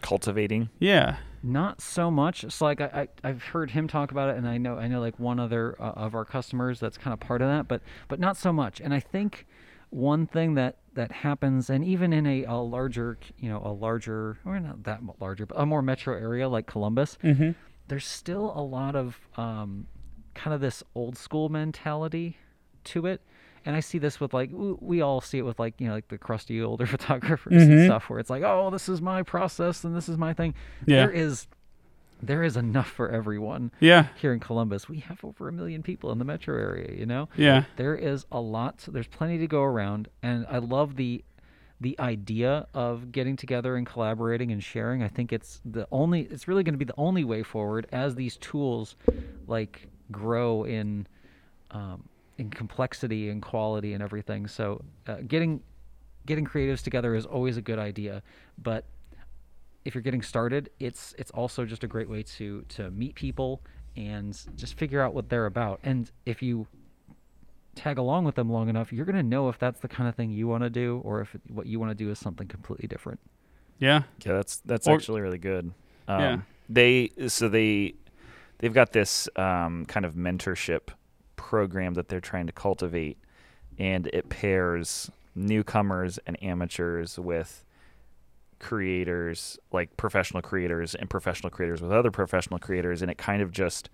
Cultivating. Yeah. Not so much. It's like I, I I've heard him talk about it, and I know I know like one other uh, of our customers that's kind of part of that, but but not so much. And I think one thing that that happens, and even in a, a larger you know a larger or not that larger, but a more metro area like Columbus, Mm-hmm. there's still a lot of um, kind of this old school mentality to it. And I see this with like we all see it with like you know like the crusty older (laughs) photographers and Mhm. stuff where it's like oh this is my process and this is my thing. Yeah. There is there is enough for everyone Yeah. here in Columbus. We have over a million people in the metro area, you know? Yeah. There is a lot. There's plenty to go around and I love the the idea of getting together and collaborating and sharing. I think it's the only it's really going to be the only way forward as these tools like grow in um, in complexity and quality and everything. So uh, getting getting creatives together is always a good idea, but if you're getting started, it's it's also just a great way to to meet people and just figure out what they're about. And if you tag along with them long enough, you're going to know if that's the kind of thing you want to do or if what you want to do is something completely different. Yeah. Yeah, that's that's Or- actually really good. Um, Yeah. They so they they've got this um, kind of mentorship program that they're trying to cultivate, and it pairs newcomers and amateurs with creators, like professional creators and professional creators with other professional creators, and it kind of just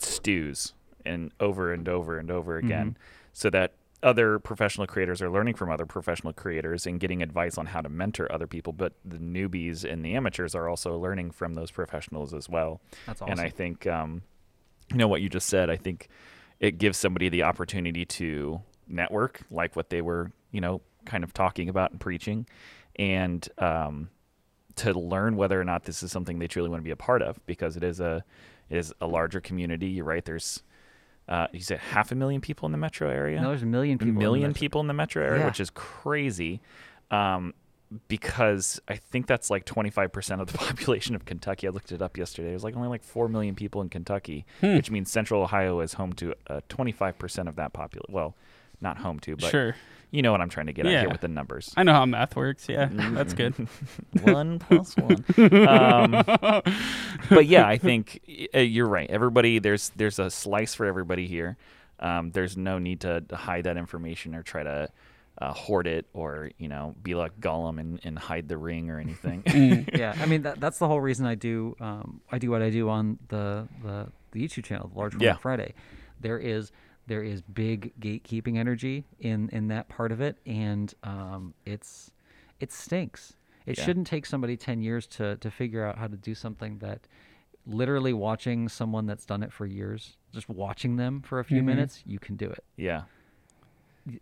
stews and over and over and over again, so that other professional creators are learning from other professional creators and getting advice on how to mentor other people, but the newbies and the amateurs are also learning from those professionals as well. That's awesome. And I think, um, you know, what you just said, I think it gives somebody the opportunity to network, like what they were, you know, kind of talking about and preaching, and um, to learn whether or not this is something they truly want to be a part of, because it is a it is a larger community. You're right. There's uh, you said half a million people in the metro area No, there's a million a people. in the million metro- people in the metro area, Yeah. which is crazy. Um, because I think that's like 25% of the (laughs) population of Kentucky. I looked it up yesterday. There's like only like 4 million people in Kentucky, Hmm. which means Central Ohio is home to uh, 25% of that population. Well, not home to, but sure. You know what I'm trying to get at here with the numbers. I know how math works. Yeah. That's good. (laughs) one plus one. (laughs) Um, but yeah, I (laughs) think uh, you're right. Everybody, there's there's a slice for everybody here. Um, there's no need to, to hide that information or try to uh, hoard it or you know be like Gollum and, and hide the ring or anything. Mm. yeah, I mean that, that's the whole reason I do um, I do what I do on the the, the YouTube channel, the Large Format Yeah. Friday. There is there is big gatekeeping energy in in that part of it, and um, it's it stinks. It Yeah. shouldn't take somebody ten years to to figure out how to do something that literally watching someone that's done it for years, just watching them for a few Mhm. minutes, you can do it. yeah,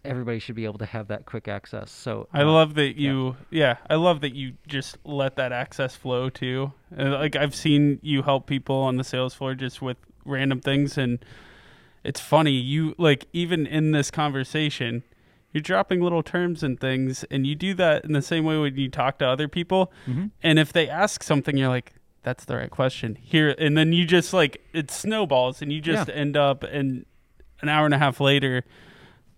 Everybody should be able to have that quick access. So I uh, love that you, yeah. I love that you just let that access flow too. Uh, like I've seen you help people on the sales floor just with random things, and it's funny. You like even in this conversation, you're dropping little terms and things, and you do that in the same way when you talk to other people. Mhm. And if they ask something, you're like, "That's the right question." Here, and then you just like it snowballs, and you just Yeah. end up and an hour and a half later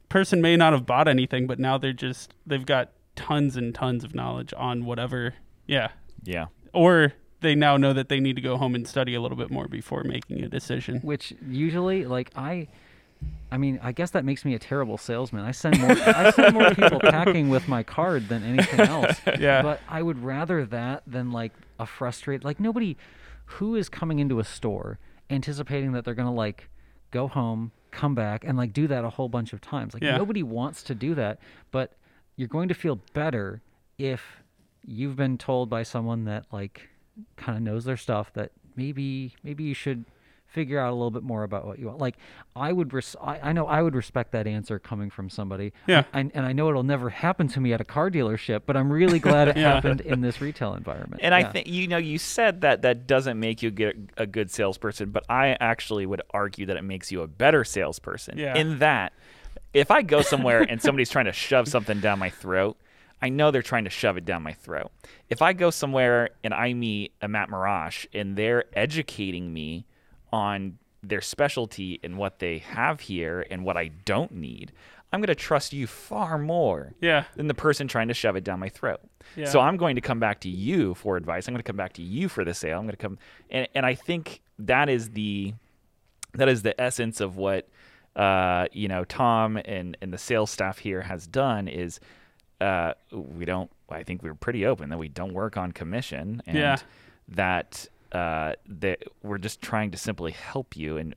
person may not have bought anything, but now they're just they've got tons and tons of knowledge on whatever. Yeah. yeah, Or they now know that they need to go home and study a little bit more before making a decision. which usually like i I mean, I guess that makes me a terrible salesman. I send more I send more people (laughs) packing with my card than anything else. (laughs) Yeah. But I would rather that than like a frustrated like nobody who is coming into a store anticipating that they're going to like go home, come back and like do that a whole bunch of times. Like Yeah. nobody wants to do that, but you're going to feel better if you've been told by someone that like kind of knows their stuff that maybe maybe you should figure out a little bit more about what you want. Like I would res- I, I know I would respect that answer coming from somebody. Yeah. And, and I know it'll never happen to me at a car dealership, but I'm really glad (laughs) it Yeah. happened in this retail environment. And I think you know you said that that doesn't make you get a good salesperson, but I actually would argue that it makes you a better salesperson. Yeah. In that, if I go somewhere and somebody's trying to shove something down my throat, I know they're trying to shove it down my throat. If I go somewhere and I meet a Matt Marrash and they're educating me on their specialty and what they have here and what I don't need, I'm going to trust you far more Yeah. than the person trying to shove it down my throat. Yeah. So I'm going to come back to you for advice. I'm going to come back to you for the sale. I'm going to come and and I think that is the that is the essence of what uh, you know Tom and and the sales staff here has done is uh, we don't I think we're pretty open that we don't work on commission and Yeah. that uh, that we're just trying to simply help you and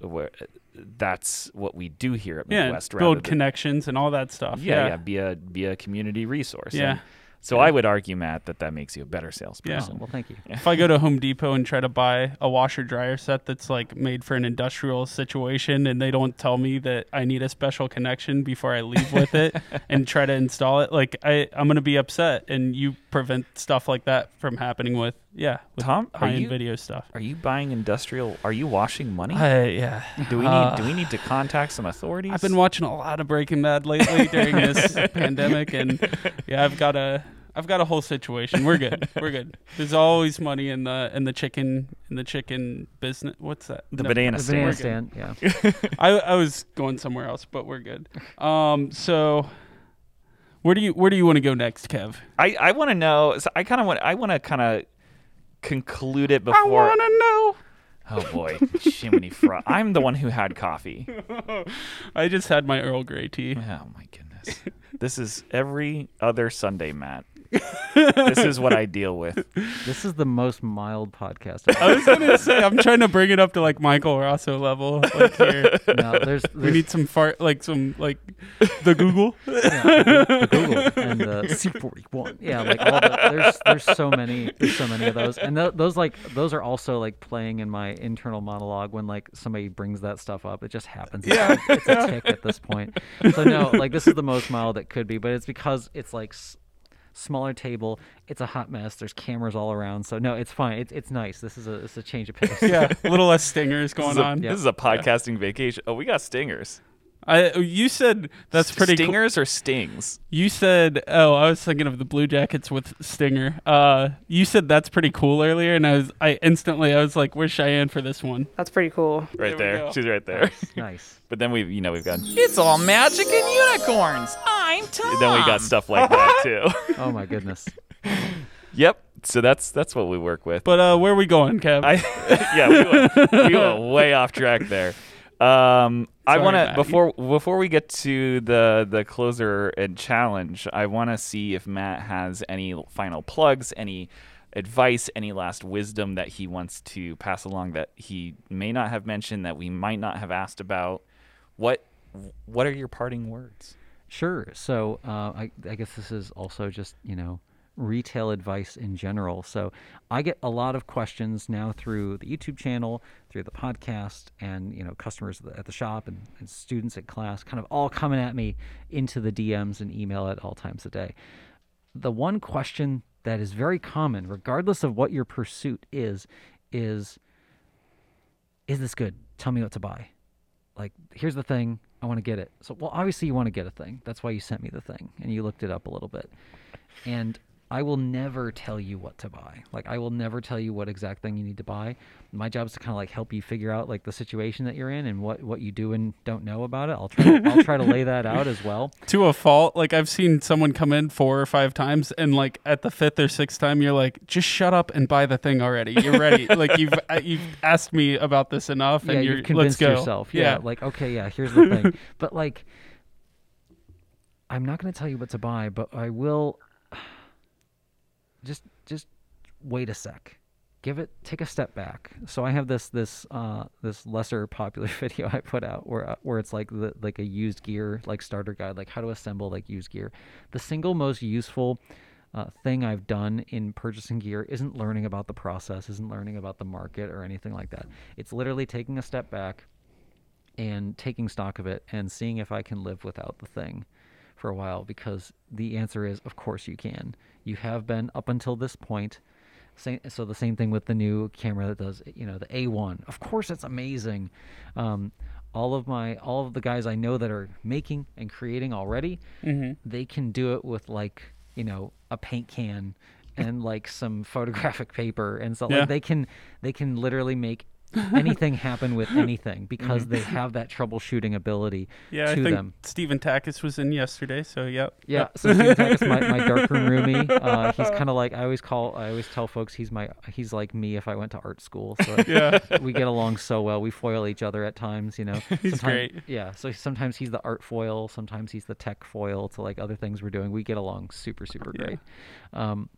that's what we do here at Midwest rather Build than- connections and all that stuff. yeah, Yeah. yeah, be a be a community resource. Yeah. And so I would argue, Matt, that that makes you a better salesperson. Oh, well, thank you. (laughs) If I go to Home Depot and try to buy a washer dryer set that's like made for an industrial situation and they don't tell me that I need a special connection before I leave with it (laughs) and try to install it, like I, I'm gonna be upset and you prevent stuff like that from happening with yeah, with Tom, high end you video stuff. are you buying industrial? Are you washing money? I, yeah. do we need Uh, do we need to contact some authorities? I've been watching a lot of Breaking Bad lately during this (laughs) pandemic, and yeah, I've got a I've got a whole situation. We're good. We're good. There's always money in the in the chicken in the chicken business. What's that? the No, banana The stand. banana stand, yeah. (laughs) I I was going somewhere else, but we're good. Um, so where do you where do you want to go next, Kev? I I want to know. So I kind of want. I want to kind of conclude it before. I want to know. Oh boy, Jiminy Fry. I'm the one who had coffee. (laughs) I just had my Earl Grey tea. Oh my goodness. This is every other Sunday, Matt. This is what I (laughs) deal with. This is the most mild podcast. (laughs) I've I was gonna say I'm trying to bring it up to like Michael Raso level. Like here, (laughs) No, there's, we there's need some fart, like some like the Google. yeah, the Google and the C41. Yeah, like all the there's there's so many there's so many of those, and th- those like those are also like playing in my internal monologue when like somebody brings that stuff up. It just happens. Yeah. it's, it's a tick at this point. So no, like this is the most mild it could be, but it's because it's like. S- Smaller table, it's a hot mess. There's cameras all around, so no, it's fine. It's it's nice. This is a it's a change of pace. yeah, (laughs) a little less stingers This going is, a, on. Yeah. this is a podcasting vacation. Oh, we got stingers. I you said that's pretty cool. Stingers or stings? You said oh I was thinking of the Blue Jackets with Stinger. Uh, you said that's pretty cool earlier, and I was I instantly I was like, where's Cheyenne for this one? That's pretty cool. Right There there. She's right there. nice. (laughs) But then we've, you know, we've got. It's all magic and unicorns. I'm Tom. Then we got stuff like that too. (laughs) (laughs) Oh my goodness. yep. So that's that's what we work with. But uh, where are we going, Kev? I, yeah, we went, we went way off track there. Um, I want to before before we get to the the closer and challenge. I want to see if Matt has any final plugs, any advice, any last wisdom that he wants to pass along that he may not have mentioned that we might not have asked about. What what are your parting words? Sure. So uh, I, I guess this is also just you know retail advice in general. So I get a lot of questions now through the YouTube channel, through the podcast, and you know customers at the, shop and, and students at class, kind of all coming at me into the DMs and email at all times a day. The one question that is very common, regardless of what your pursuit is, is is this good? Tell me what to buy like here's the thing i want to get it so well obviously you want to get a thing that's why you sent me the thing and you looked it up a little bit and I will never tell you what to buy. Like I will never tell you what exact thing you need to buy. My job is to kind of like help you figure out like the situation that you're in and what what you do and don't know about it. I'll try to, I'll try to lay that out as well. (laughs) to a fault. Like I've seen someone come in four or five times, and like at the fifth or sixth time, you're like, just shut up and buy the thing already. You're ready. (laughs) like you've uh, you've asked me about this enough, yeah, and you're you've convinced let's go. yourself. Yeah, yeah. like okay, yeah, here's the thing. (laughs) but like, I'm not going to tell you what to buy, but I will. Just, just wait a sec. Give it, take a step back. So I have this, this, uh, this lesser popular (laughs) video I put out where, uh, where it's like the, like a used gear, like starter guide, like how to assemble like used gear. The single most useful uh, thing I've done in purchasing gear isn't learning about the process, isn't learning about the market or anything like that. It's literally taking a step back and taking stock of it and seeing if I can live without the thing for a while because the answer is of course you can. You have been up until this point. Same, so the same thing with the new camera that does you know the A1. Of course it's amazing. Um, all of my all of the guys I know that are making and creating already, they can do it with like you know a paint can and like some (laughs) photographic paper and so Yeah. like they can they can literally make anything happen with (laughs) anything because they have that troubleshooting ability Mm-hmm. Yeah, I to think them. Stephen Takis was in yesterday, so yep. Yeah, so Steve Tackett, my, my darkroom (laughs) roomie. Uh, he's kind of like I always call. I always tell folks he's my he's like me if I went to art school. So (laughs) Yeah. we get along so well. We foil each other at times. You know, He's Sometimes- great. Yeah, so sometimes he's the art foil. Sometimes he's the tech foil to like other things we're doing. We get along super super Yeah. great. Um,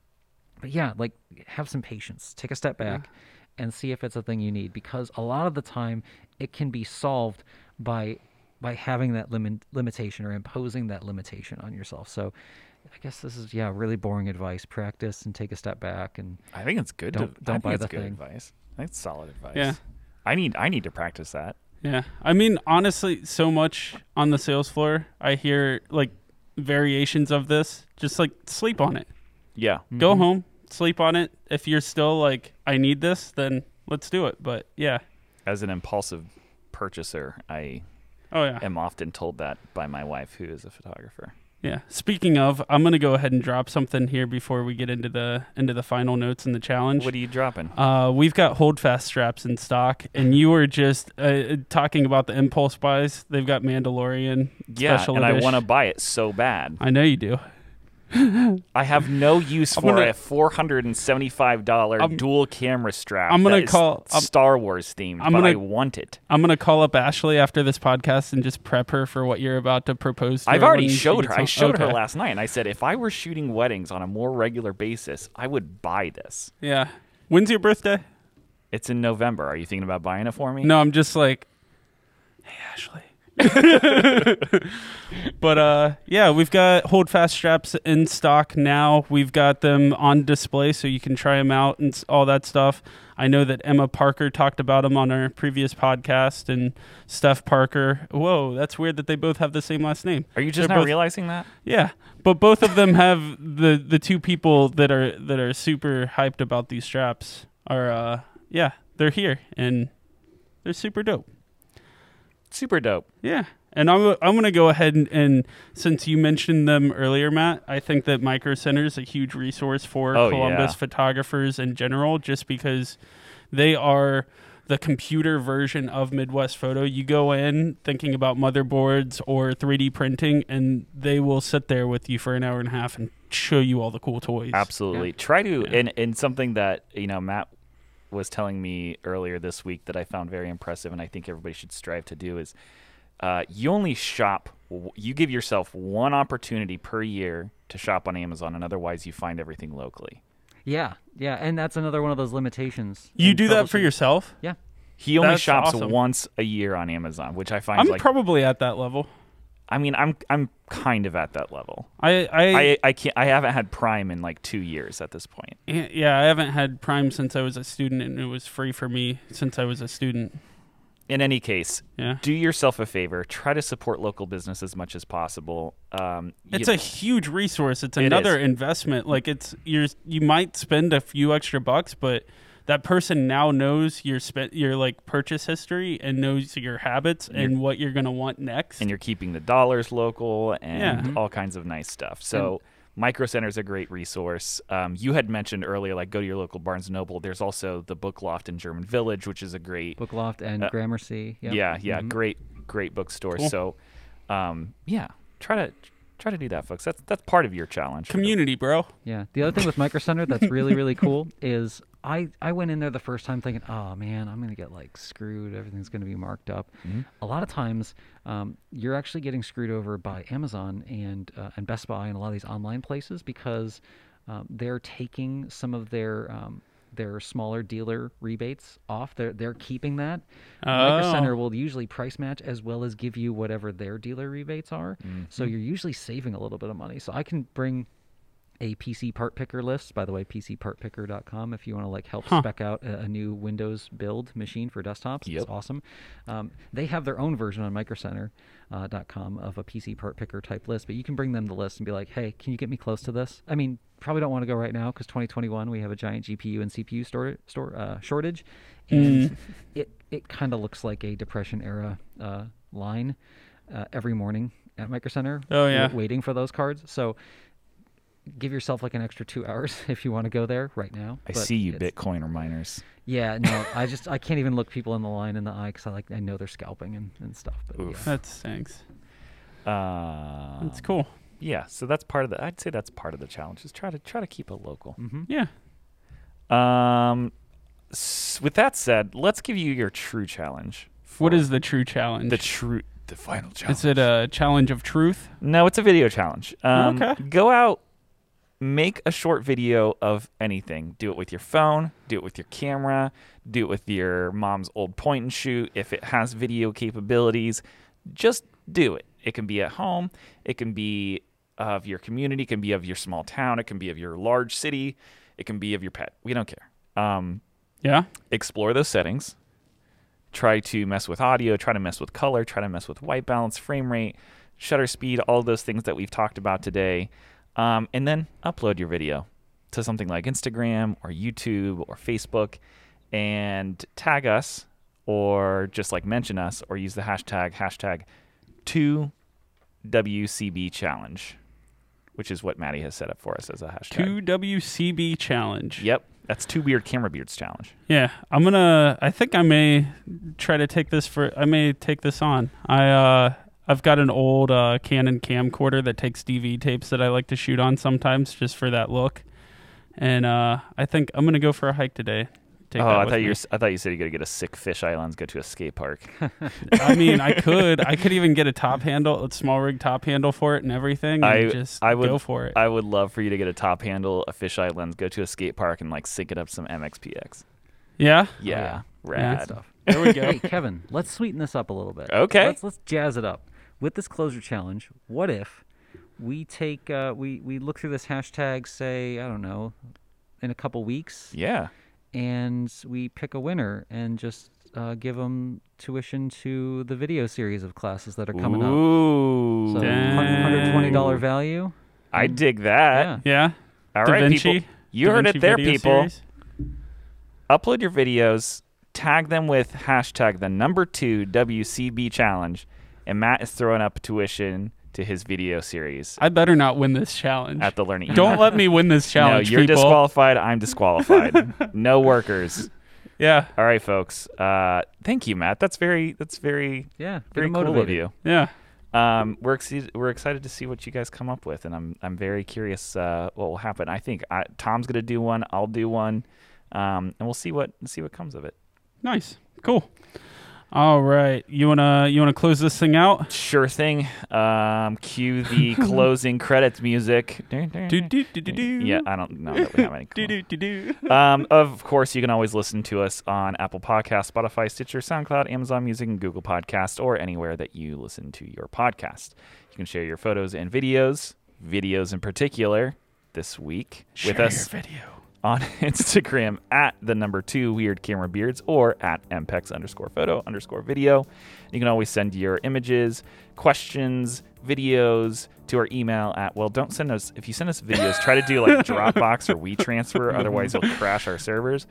but yeah, like have some patience. Take a step back and see if it's a thing you need because a lot of the time it can be solved by by having that limit limitation or imposing that limitation on yourself. So I guess this is yeah, really boring advice. Practice and take a step back and I think it's good. Don't- to, don't I think buy it's the good thing. advice. I think it's solid advice. Yeah. I need I need to practice that. Yeah. I mean, honestly, so much on the sales floor, I hear like variations of this. Just like sleep on it. Yeah. Go mm-hmm. home, sleep on it. If you're still like, I need this, then let's do it. But yeah. As an impulsive purchaser, I Oh, yeah. am often told that by my wife, who is a photographer. Yeah. Speaking of, I'm gonna go ahead and drop something here before we get into the into the final notes and the challenge. What are you dropping? Uh, we've got holdfast straps in stock, and you were just uh, talking about the impulse buys. They've got Mandalorian Yeah, special and I want to buy it so bad. I know you do. I have no use for gonna- a four hundred and seventy-five dollar dual camera strap. I'm gonna call- I'm- Star Wars themed, I'm but gonna- I want it. I'm gonna call up Ashley after this podcast and just prep her for what you're about to propose. To I've her already showed her. I showed her last night, and I said if I were shooting weddings on a more regular basis, I would buy this. Yeah. When's your birthday? It's in November. Are you thinking about buying it for me? No, I'm just like, hey Ashley. (laughs) but uh, yeah, we've got hold fast straps in stock now. We've got them on display so you can try them out and all that stuff. I know that Emma Parker talked about them on our previous podcast, and Steph Parker. Whoa, that's weird that they both have the same last name. Are you just They're not both- realizing that? Yeah, but both of them have the the two people that are that are super hyped about these straps are uh yeah they're here and they're super dope. Super dope. Yeah. And I'm, I'm going to go ahead and, and since you mentioned them earlier, Matt, I think that Micro Center is a huge resource for Oh, Columbus yeah. photographers in general, just because they are the computer version of Midwest Photo. You go in thinking about motherboards or 3D printing, and they will sit there with you for an hour and a half and show you all the cool toys. Absolutely. Try to Yeah. and and something that you know Matt was telling me earlier this week that I found very impressive, and I think everybody should strive to do is uh, you only shop. You give yourself one opportunity per year to shop on Amazon, and otherwise you find everything locally. yeah, yeah, and that's another one of those limitations. You do that for yourself? Yeah, He only That's shops awesome. once a year on Amazon, which I find I'm like. probably at that level. I mean, I'm I'm kind of at that level. I, I, I I can't. I haven't had Prime in like two years at this point. Yeah, I haven't had Prime since I was a student, and it was free for me since I was a student. In any case, Yeah, do yourself a favor. Try to support local business as much as possible. Um, it's you- a huge resource. It's another is. investment. Like it's you're you might spend a few extra bucks, but that person now knows your spent your like purchase history and knows your habits and what you're gonna want next. and you're keeping the dollars local and Yeah. all kinds of nice stuff. So Micro Center is a great resource. Um, you had mentioned earlier, like go to your local Barnes and Noble. There's also the Book Loft in German Village, which is a great Book Loft and Uh, Gramercy. Yep. yeah, yeah, Mhm. great, great bookstore. Cool. So, um, yeah, try to try to do that, folks. That's that's part of your challenge. Community, bro. Yeah. The other thing with Micro Center that's really really cool (laughs) is I I went in there the first time thinking, oh man, I'm gonna get like screwed. Everything's gonna be marked up. Mhm. A lot of times, um, you're actually getting screwed over by Amazon and uh, and Best Buy and a lot of these online places because um, they're taking some of their um, their smaller dealer rebates off. They're they're keeping that. Micro Oh. Center will usually price match as well as give you whatever their dealer rebates are. So you're usually saving a little bit of money. So I can bring a PC part picker list. By the way, PCPartPicker.com if you want to like help Huh. spec out a, a new Windows build machine for desktops. Yep. It's awesome. Um, they have their own version on MicroCenter.com of a PC part picker type list, but you can bring them the list and be like, hey, can you get me close to this? I mean, probably don't want to go right now because 2021 we have a giant GPU and CPU store, store uh, shortage, and it it kind of looks like a Depression era uh, line uh, every morning at Micro Center. Oh, yeah. waiting for those cards. So give yourself like an extra two hours (laughs) if you want to go there right now. I But see you, it's- Bitcoiner miners. Yeah, no, (laughs) I just I can't even look people in the line in the eye because I like I know they're scalping and, and stuff. But Oof. yeah. That stinks. Uh, That's cool. Yeah, so that's part of the. I'd say that's part of the challenge. Is try to try to keep it local. Mm-hmm. Yeah. Um, s- with that said, let's give you your true challenge. What is the true challenge? the true the final challenge? is it a challenge of truth? No, it's a video challenge. Um, Okay. Go out, make a short video of anything. Do it with your phone, do it with your camera, do it with your mom's old point and shoot if it has video capabilities. Just do it. It can be at home, it can be of your community, it can be of your small town, it can be of your large city, it can be of your pet. We don't care. Um, Yeah. explore those settings. Try to mess with audio, try to mess with color, try to mess with white balance, frame rate, shutter speed, all those things that we've talked about today. Um, and then upload your video to something like Instagram or YouTube or Facebook and tag us or just like mention us or use the hashtag hashtag 2WCB challenge, which is what Maddie has set up for us as a hashtag. Two WCB challenge. Yep. That's two weird camera beards challenge. Yeah, I'm gonna. I think I may try to take this for. I may take this on. I uh, I've got an old uh, Canon camcorder that takes DV tapes that I like to shoot on sometimes, just for that look. And uh, I think I'm gonna go for a hike today. Take oh, I thought me. you were, I thought you said you got to get a sick fisheye lens, go to a skate park. (laughs) I mean, I could. (laughs) I could even get a top handle, a small rig top handle for it, and everything. And I- just I would- go for it. I would love for you to get a top handle, a fisheye lens, go to a skate park, and like sync it up some MXPX. yeah. Yeah, yeah. rad. Good stuff. There we go. Hey Kevin, let's sweeten this up a little bit. Okay. Let's let's jazz it up with this closure challenge. What if we take uh, we we look through this hashtag, say I don't know, in a couple weeks, Yeah, and we pick a winner and just uh, give them tuition to the video series of classes that are coming up. Ooh, So hundred twenty dollar value. I dig that. Yeah. Yeah. All Da right, Vinci. people. You Da heard Vinci it there, people. series. Upload your videos, tag them with hashtag the number two WCB challenge, and Matt is throwing up tuition to his video series I better not win this challenge. at the Learning. Don't let me win this (laughs) challenge, no, you're people. disqualified. I'm disqualified. (laughs) no workers. Yeah. All right, folks. Uh, thank you, Matt. That's very that's very Yeah, get very 'em cool of motivated. you. Yeah. Um, we're excited. We're excited to see what you guys come up with, and I'm I'm very curious uh, what will happen. I think I, Tom's gonna do one. I'll do one, um, and we'll see what see what comes of it. Nice. Cool. All right. You wanna you wanna close this thing out? Sure thing. Um, cue the (laughs) closing credits music. Do do do do do. Yeah, I don't know that we have any. (laughs) Do do do do. um, of course, you can always listen to us on Apple Podcasts, Spotify, Stitcher, SoundCloud, Amazon Music, and Google Podcast, or anywhere that you listen to your podcast. You can share your photos and videos, videos in particular, this week with Share us your video. On (laughs) Instagram at the number two weird camera beards or at mpex underscore photo underscore video. You can always send your images, questions, videos to our email at well don't send us if you send us videos try to do like (laughs) dropbox or WeTransfer otherwise it'll crash our servers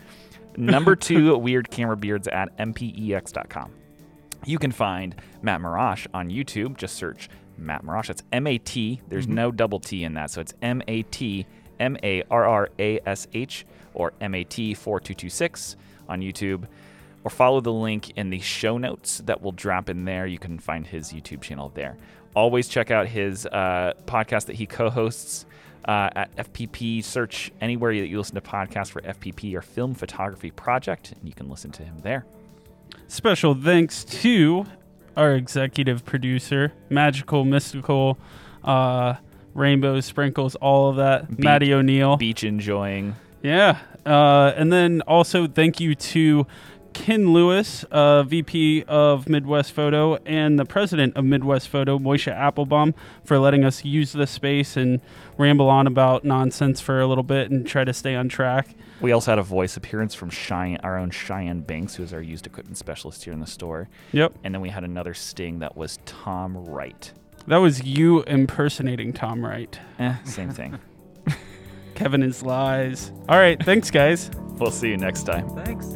number two (laughs) weird camera beards at mpex.com you can find Matt Marrash on YouTube. Just search Matt Marrash. That's M A T. There's mm-hmm. no double T in that, so it's M A T M A R R A S H or M A T 4226 on YouTube. Or follow the link in the show notes that will drop in there. You can find his YouTube channel there. Always check out his uh, podcast that he co hosts uh, at FPP. Search anywhere that you listen to podcasts for FPP or Film Photography Project, and you can listen to him there. Special thanks to our executive producer, magical, mystical, uh, rainbow sprinkles, all of that, Beat- Maddie O'Neill. Beach enjoying. Yeah. Uh, and then also thank you to Ken Lewis, uh, VP of Midwest Photo, and the president of Midwest Photo, Moisha Applebaum, for letting us use this space and ramble on about nonsense for a little bit and try to stay on track. We also had a voice appearance from Cheyenne, our own Cheyenne Banks, who is our used equipment specialist here in the store. Yep. And then we had another sting that was Tom Wright. That was you impersonating Tom Wright. Eh, same thing. (laughs) Kevin is lies. All right, thanks, guys. We'll see you next time. Thanks.